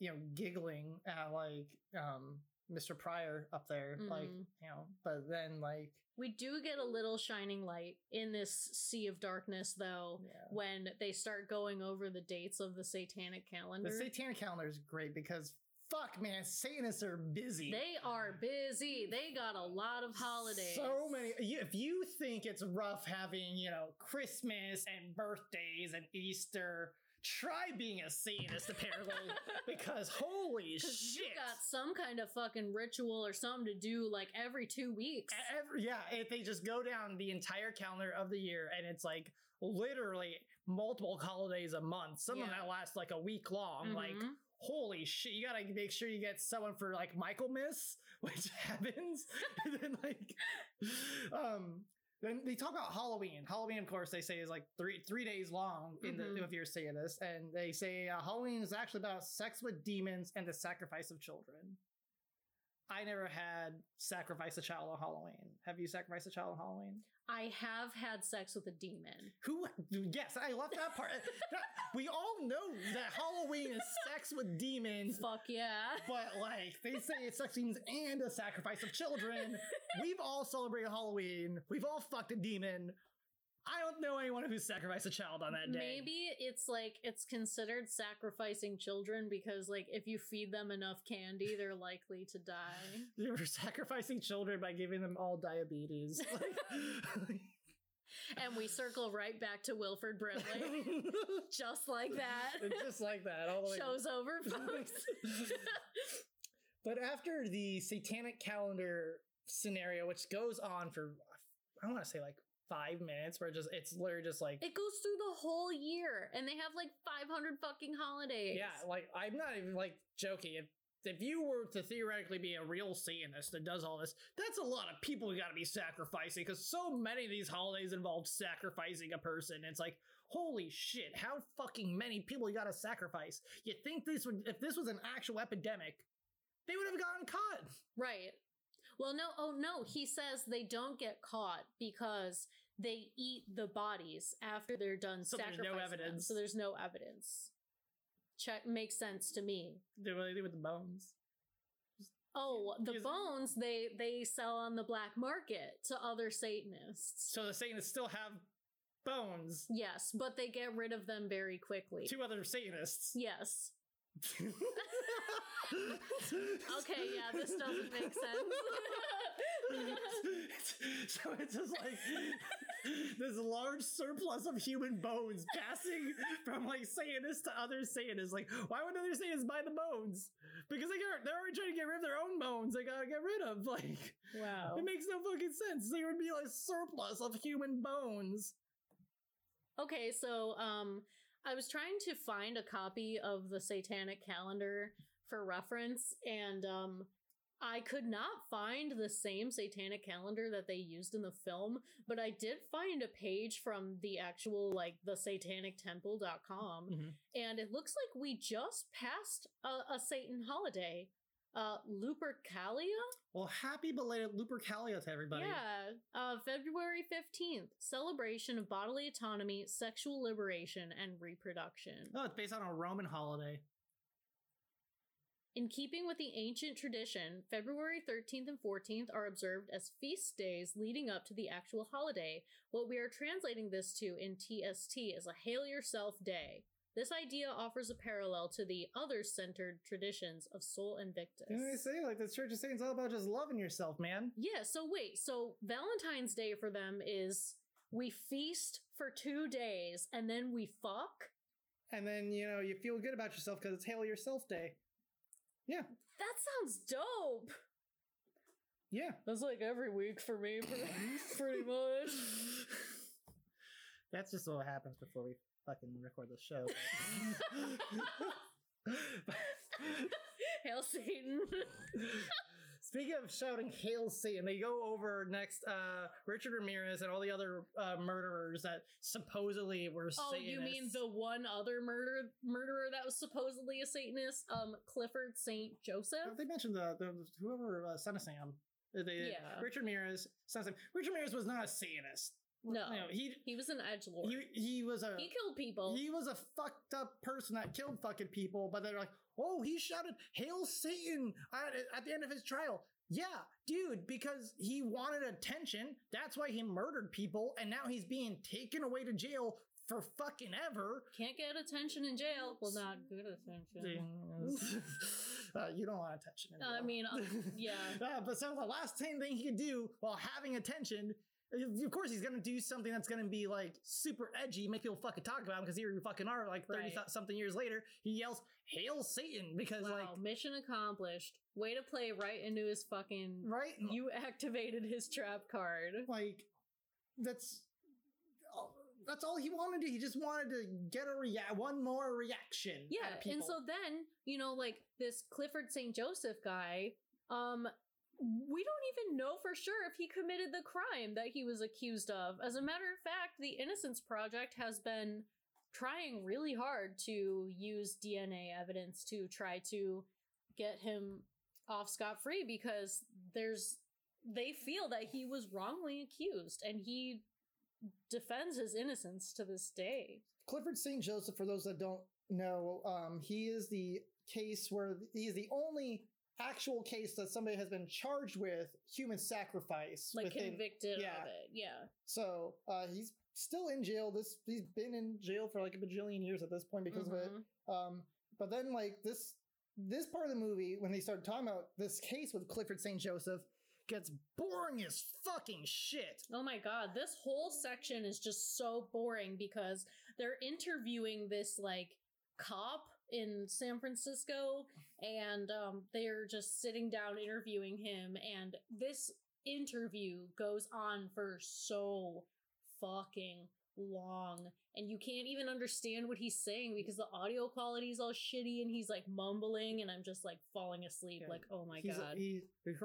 you know giggling at like um mr pryor up there like Mhm. you know but then like we do get a little shining light in this sea of darkness though yeah. when they start going over the dates of the satanic calendar. The satanic calendar is great because fuck man satanists are busy they are busy they got a lot of holidays so many if you think it's rough having you know christmas and birthdays and easter try being a satanist apparently because holy shit you got some kind of fucking ritual or something to do like every two weeks. Every, yeah, if they just go down the entire calendar of the year and it's like literally multiple holidays a month, some of that last like a week long. Like, Mhm. Holy shit, you gotta make sure you get someone for like Michaelmas, which happens. and then like, um, then they talk about Halloween. Halloween, of course, they say is like three three days long in Mhm. the if you're saying this, and they say uh, Halloween is actually about sex with demons and the sacrifice of children. I never had sacrifice a child on Halloween. Have you sacrificed a child on Halloween? I have had sex with a demon. Who? Yes, I left that part. That- we all know that Halloween is sex with demons, Fuck yeah. but like they say it's sex demons and a sacrifice of children. We've all celebrated Halloween. We've all fucked a demon. I don't know anyone who sacrificed a child on that day. Maybe it's like it's considered sacrificing children because like if you feed them enough candy, they're likely to die. You're sacrificing children by giving them all diabetes. And we circle right back to Wilford Brimley. Just like that. Just like that. All the way. Show's over, folks. but after the satanic calendar scenario, which goes on for I want to say like five minutes, where it just it's literally just like it goes through the whole year and they have like 500 fucking holidays. yeah, like I'm not even like joking. If if you were to theoretically be a real Satanist that does all this, that's a lot of people you got to be sacrificing because so many of these holidays involve sacrificing a person. It's like, holy shit, how fucking many people you got to sacrifice? You think this would, if this was an actual epidemic, they would have gotten caught. Right. Well, no, oh no, he says they don't get caught because they eat the bodies after they're done So there's no sacrificing them. evidence. So there's no evidence. Check makes sense to me. They what do with the bones. Oh, the bones they they sell on the black market to other Satanists. So the Satanists still have bones. Yes, but they get rid of them very quickly. Two other Satanists. Yes. Okay, yeah, this doesn't make sense. so it's just like this large surplus of human bones passing from like Satanists to other Satanists. Like, why would other Satanists buy the bones? Because they got, they're already trying to get rid of their own bones. They gotta get rid of. Like, wow. it makes no fucking sense. There would be like surplus of human bones. Okay, so um I was trying to find a copy of the satanic calendar for reference and um I could not find the same satanic calendar that they used in the film, but I did find a page from the actual like the satanictemple.com Mhm. and it looks like we just passed a, a Satan holiday. Uh Lupercalia? Well, happy belated Lupercalia to everybody. Yeah, uh, February 15th, celebration of bodily autonomy, sexual liberation, and reproduction. Oh, it's based on a Roman holiday. In keeping with the ancient tradition, February 13th and 14th are observed as feast days leading up to the actual holiday. What we are translating this to in TST is a Hail Yourself Day. This idea offers a parallel to the other centered traditions of Sol Invictus. You know what I say? Like the church is saying it's all about just loving yourself, man. Yeah, so wait, so Valentine's Day for them is we feast for two days and then we fuck? And then, you know, you feel good about yourself because it's Hail Yourself Day. Yeah. That sounds dope. Yeah. That's like every week for me, pretty much. That's just what happens before we fucking record the show. Hail Satan. Speaking of shouting "Hail Satan," they go over next uh, Richard Ramirez and all the other uh, murderers that supposedly were. Satanists. Oh, you mean the one other murder murderer that was supposedly a Satanist, um, Clifford Saint Joseph? They mentioned the, the whoever uh, Son of Sam. They, Yeah. Richard Ramirez, Son of Sam. Richard Ramirez was not a Satanist. No, You know, he he was an edge lord. he he was a He killed people. He was a fucked up person that killed fucking people, but they're like, oh, he shouted "Hail Satan" at, at the end of his trial. Yeah, dude, because he wanted attention. That's why he murdered people, and now he's being taken away to jail for fucking ever. Can't get attention in jail. Well, not good attention. uh, you don't want attention. in jail. I mean, uh, yeah. Uh, but so the last thing thing he could do while having attention, of course, he's gonna do something that's gonna be like super edgy, make people fucking talk about him because here you fucking are. Like thirty Right. something years later, he yells "Hail Satan" because Wow, like mission accomplished. Way to play right into his fucking. right, You activated his trap card. like that's. That's all he wanted to do. He just wanted to get a react, one more reaction. Yeah, and so then you know, like this Clifford St. Joseph guy, um, we don't even know for sure if he committed the crime that he was accused of. As a matter of fact, the Innocence Project has been trying really hard to use DNA evidence to try to get him off scot free because there's they feel that he was wrongly accused and he defends his innocence to this day. Clifford St. Joseph, for those that don't know, um, he is the case where he is the only actual case that somebody has been charged with human sacrifice. Like within- convicted yeah. of it. Yeah. So uh, he's still in jail. This he's been in jail for like a bajillion years at this point because of it. Mhm. Um, but then like this this part of the movie when they started talking about this case with Clifford St. Joseph gets boring as fucking shit. Oh my god, this whole section is just so boring because they're interviewing this like cop in San Francisco and um, they're just sitting down interviewing him and this interview goes on for so fucking long and you can't even understand what he's saying because the audio quality is all shitty and he's like mumbling and I'm just like falling asleep Yeah. like oh my he's, god He, he's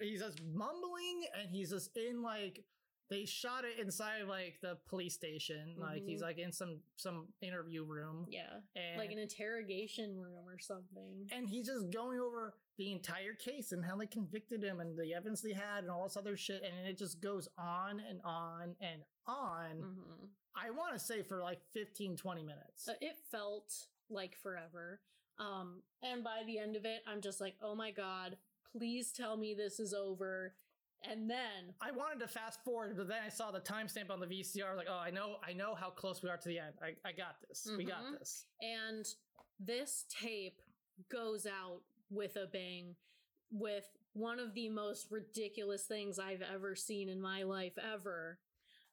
he's just mumbling and he's just in like they shot it inside like the police station. Like he's Mhm. like in some some interview room. yeah And like an interrogation room or something and he's just going over the entire case and how they convicted him and the evidence they had and all this other shit and it just goes on and on and on hmm i want to say for like 15 20 minutes Uh, it felt like forever. Um, and by the end of it, I'm just like, oh my god, please tell me this is over. And then, i wanted to fast forward but then i saw the timestamp on the vcr I was like oh i know i know how close we are to the end i, I got this we got Mhm. this and this tape goes out with a bang with one of the most ridiculous things I've ever seen in my life ever.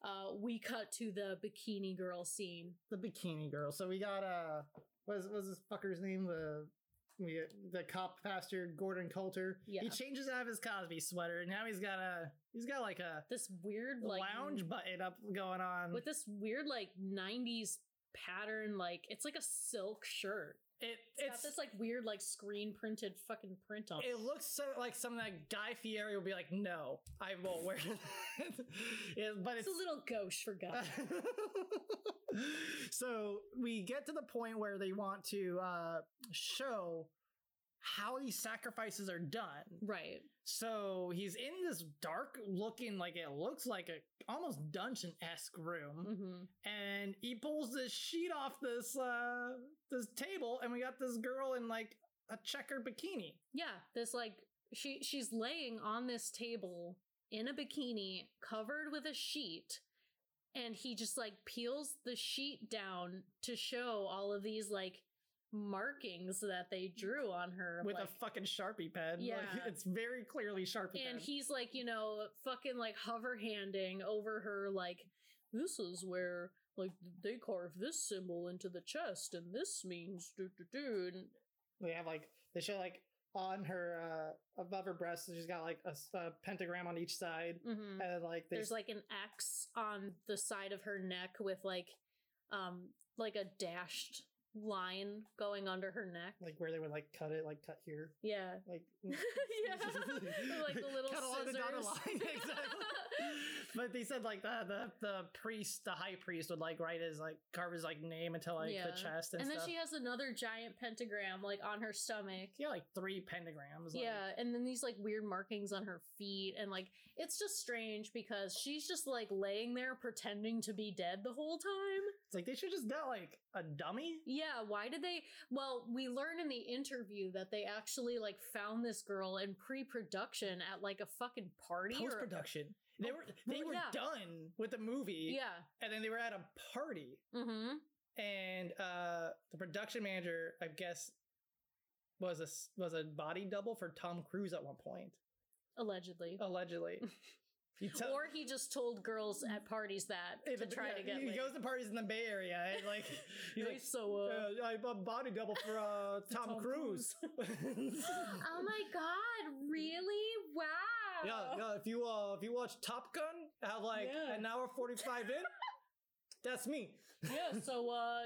Uh, we cut to the bikini girl scene. the bikini girl so we got uh what is what's this fucker's name the we, the cop pastor Gordon Coulter. Yeah. He changes out of his Cosby sweater. and Now he's got a he's got like a This weird like lounge button up going on. with this weird like 90s pattern like it's like a silk shirt it it's it's got this like weird like screen printed fucking print on it it looks so like something that Guy Fieri will be like, no, I won't wear that. It- but it's it's a little gauche for guys so we get to the point where they want to uh, show how these sacrifices are done. right So he's in this dark looking, like it looks like a almost dungeon esque room, hmm and he pulls this sheet off this uh this table, and we got this girl in like a checkered bikini. yeah this like she she's laying on this table in a bikini covered with a sheet and he just like peels the sheet down to show all of these like markings that they drew on her with like, a fucking sharpie pen. Yeah. Like, it's very clearly sharpie and pen. he's like you know fucking like hover handing over her like this is where like they carve this symbol into the chest and this means do do do and they have like they show like on her uh above her breast she's got like a pentagram on each side Mhm. and like there's like an X on the side of her neck with like um like a dashed line going under her neck. like where they would like cut it like cut here Yeah. like mm. yeah. Like the little cut along the scissors. line exactly but they said like the the the priest the high priest would like write his like carve his like name into like Yeah. the chest and, and then stuff she has another giant pentagram like on her stomach. yeah like three pentagrams like, Yeah, and then these like weird markings on her feet, and like it's just strange because she's just like laying there pretending to be dead the whole time. it's like they should just got like a dummy Yeah, why did they? Well, we learn in the interview that they actually like found this girl in pre-production at like a fucking party. or- post production they were they were yeah. done with the movie Yeah. and then they were at a party Mm-hmm. and uh the production manager i guess was a was a body double for tom cruise at one point Allegedly. allegedly he tell- or he just told girls at parties that to try yeah, to get. he laid. goes to parties in the bay area and like he's like so uh, uh, a body double for uh, Tom, Tom Cruise. oh my god, really? Wow. yeah, yeah. If you uh, if you watch Top Gun at like Yeah. an hour forty five in, that's me. yeah, so uh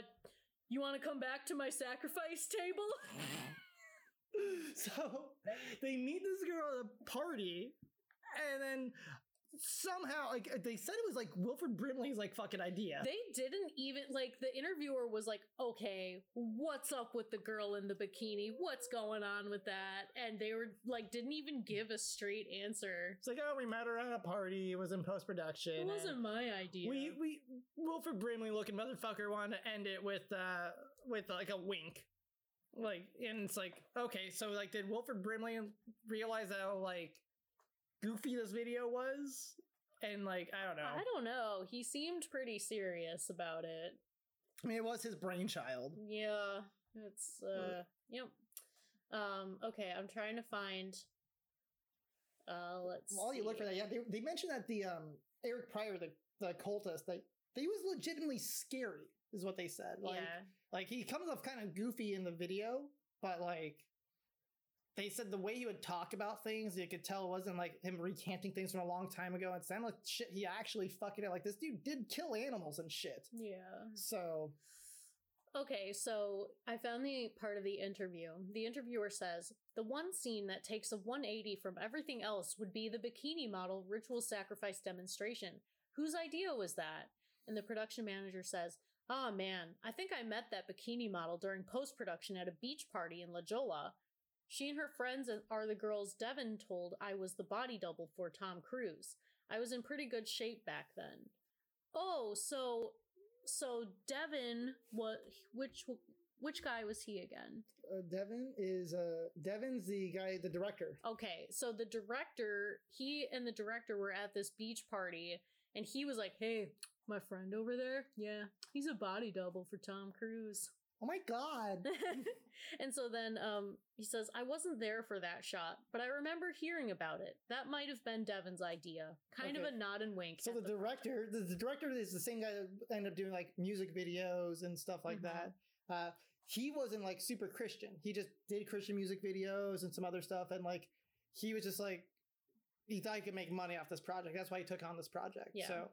you want to come back to my sacrifice table? so they meet this girl at a party, and then somehow like they said it was like Wilford Brimley's like fucking idea. They didn't even like the interviewer was like, "Okay, what's up with the girl in the bikini? What's going on with that?" And they were like didn't even give a straight answer. it's like oh we met her at a party. It was in post production. It wasn't my idea. We we Wilford Brimley looking motherfucker wanted to end it with uh with like a wink. Like and it's like okay, so like did Wilford Brimley realize that like goofy this video was? And like I don't know. I don't know. He seemed pretty serious about it. I mean it was his brainchild. Yeah, it's uh, yep. Um, okay, I'm trying to find. Uh, let's. While you look for that, yeah, they, they mentioned that the um Eric Pryor, the the cultist, that he was legitimately scary, is what they said. Like, yeah, Like he comes off kind of goofy in the video, but like they said the way he would talk about things, you could tell it wasn't like him recanting things from a long time ago. It sounded like shit he actually fucking it. Like this dude did kill animals and shit. yeah. So Okay, so I found the part of the interview. The interviewer says the one scene that takes a 180 from everything else would be the bikini model ritual sacrifice demonstration. Whose idea was that? And the production manager says, Ah, man, I think I met that bikini model during post production at a beach party in La Jolla. She and her friends are the girls Devin told I was the body double for Tom Cruise. I was in pretty good shape back then. Oh, so so Devin what which which guy was he again? uh, Devin is uh Devin's the guy, the director. Okay, so the director, he and the director were at this beach party and he was like, "Hey, my friend over there, yeah, he's a body double for Tom Cruise." Oh my god! and so then um he says, "I wasn't there for that shot, but I remember hearing about it. That might have been Devin's idea." Kind of a nod and wink. So at the director, the, the director is the same guy that ended up doing like music videos and stuff like Mhm. that. Uh, he wasn't like super Christian. He just did Christian music videos and some other stuff, and like he was just like he thought he could make money off this project. That's why he took on this project. Yeah. So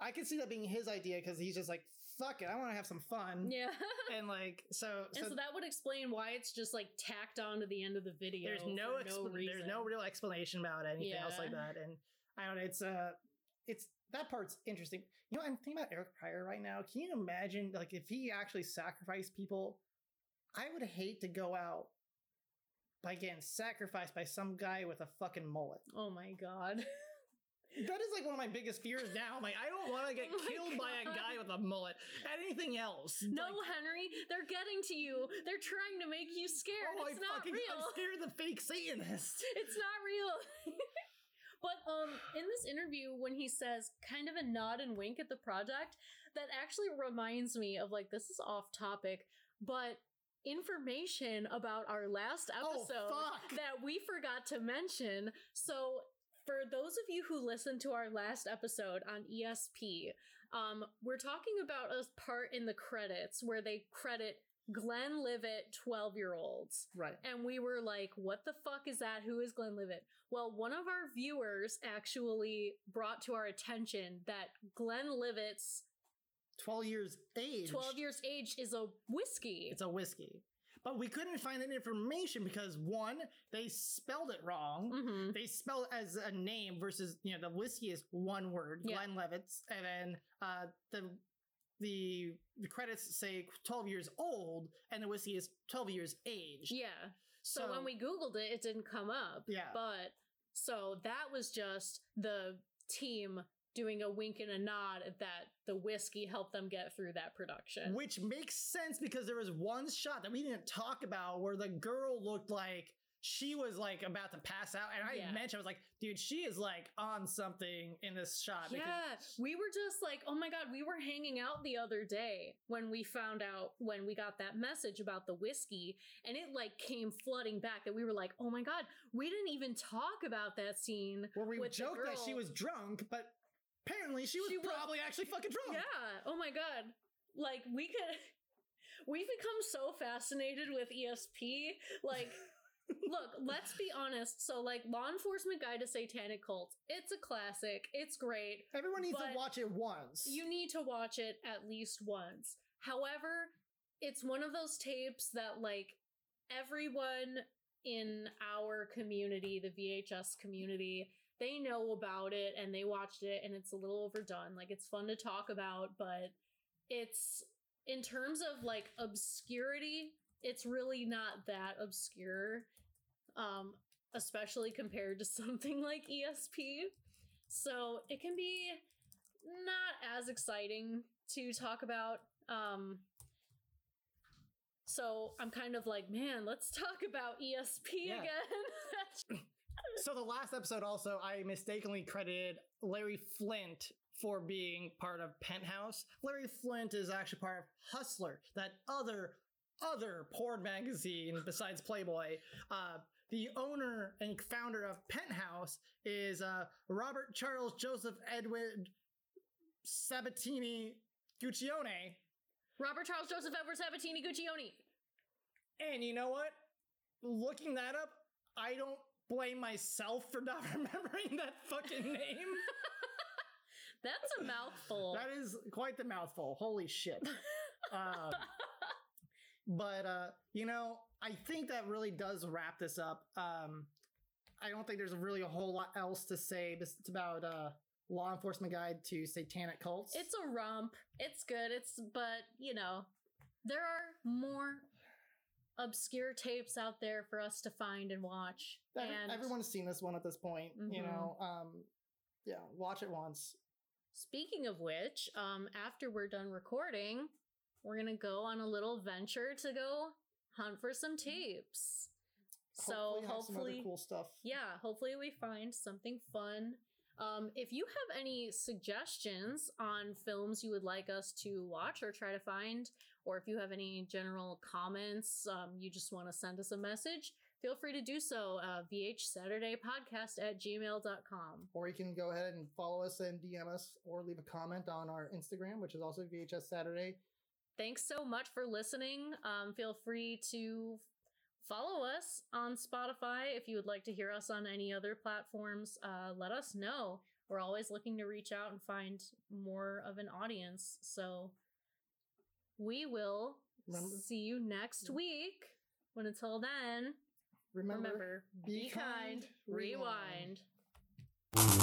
I can see that being his idea because he's just like fuck it, I want to have some fun. Yeah. And like so, and so, that would explain why it's just like tacked on to the end of the video. there's no, expl- there's no real explanation about anything else like that and i don't know it's uh it's that part's interesting you know i'm thinking about eric pryor right now can you imagine like if he actually sacrificed people i would hate to go out by getting sacrificed by some guy with a fucking mullet Oh my god. that is like one of my biggest fears now I'm like i don't want to get Oh killed by a guy with a mullet anything else No, Like, Henry, they're getting to you. They're trying to make you scared. oh, it's I not fucking, real. i'm scared of the fake satanist It's not real. But um, in this interview, when he says kind of a nod and wink at the project, that actually reminds me of like this is off topic, but information about our last episode Oh, that we forgot to mention. So for those of you who listened to our last episode on ESP, um, we're talking about a part in the credits where they credit Glenn Livett 12 year olds. Right. And we were like, what the fuck is that? Who is Glenn Livett? Well, one of our viewers actually brought to our attention that Glenn Livett's 12 years age. 12 years age is a whiskey. It's a whiskey. But we couldn't find that information because one, they spelled it wrong. hmm They spell it as a name versus, you know, the whiskey is one word, Yeah. Glenlivet's, and then uh, the the the credits say 12 years old, and the whiskey is 12 years age. Yeah. So, when we Googled it, it didn't come up. Yeah. But so that was just the team doing a wink and a nod that the whiskey helped them get through that production. Which makes sense because there was one shot that we didn't talk about where the girl looked like she was like about to pass out. And I Yeah. mentioned, I was like, dude, she is like on something in this shot. Yeah, we were just like, oh my god, we were hanging out the other day when we found out when we got that message about the whiskey, and it like came flooding back that we were like, oh my god, we didn't even talk about that scene. where we joked that she was drunk, but apparently she was She was- probably actually fucking drunk. Yeah, oh my god, like we could. We've become so fascinated with ESP. Like, look, let's be honest. So, like, Law Enforcement Guide to Satanic Cults, it's a classic. It's great. Everyone needs to watch it once. You need to watch it at least once. However, it's one of those tapes that like everyone in our community, the VHS community, they know about it and they watched it and it's a little overdone. Like it's fun to talk about, but it's in terms of like obscurity, it's really not that obscure. Um especially compared to something like ESP. So, it can be not as exciting to talk about. Um, so I'm kind of like, man, let's talk about ESP Yeah. again. so the last episode also, I mistakenly credited Larry Flynt for being part of Penthouse. Larry Flynt is actually part of Hustler, that other other porn magazine besides Playboy. Uh, the owner and founder of Penthouse is uh, Robert Charles Joseph Edward Sabatini Guccione. Robert Charles Joseph Edward Sabatini Guccione. And you know what? Looking that up, I don't blame myself for not remembering that fucking name. That's a mouthful. that is quite the mouthful. Holy shit. Uh, but uh, you know, I think that really does wrap this up. Um, I don't think there's really a whole lot else to say. This it's about uh, law enforcement guide to satanic cults. it's a romp. It's good. It's but you know, there are more obscure tapes out there for us to find and watch. Every- and everyone's seen this one at this point. You Mhm. know, um, yeah, watch it once. Speaking of which, um, after we're done recording, we're gonna go on a little venture to go hunt for some tapes. so have some other hopefully, cool stuff. yeah, hopefully we find something fun. Um, if you have any suggestions on films you would like us to watch or try to find, or if you have any general comments, um, you just want to send us a message, feel free to do so. Uh, VHS Saturday Podcast at gmail.com. Or you can go ahead and follow us and DM us or leave a comment on our Instagram, which is also VHS Saturday. Thanks so much for listening. Um, feel free to follow us on Spotify if you would like to hear us on any other platforms. Uh, let us know. We're always looking to reach out and find more of an audience. So we will Remember- see you next week. But until then, Remember, remember, be, kind, rewind. rewind.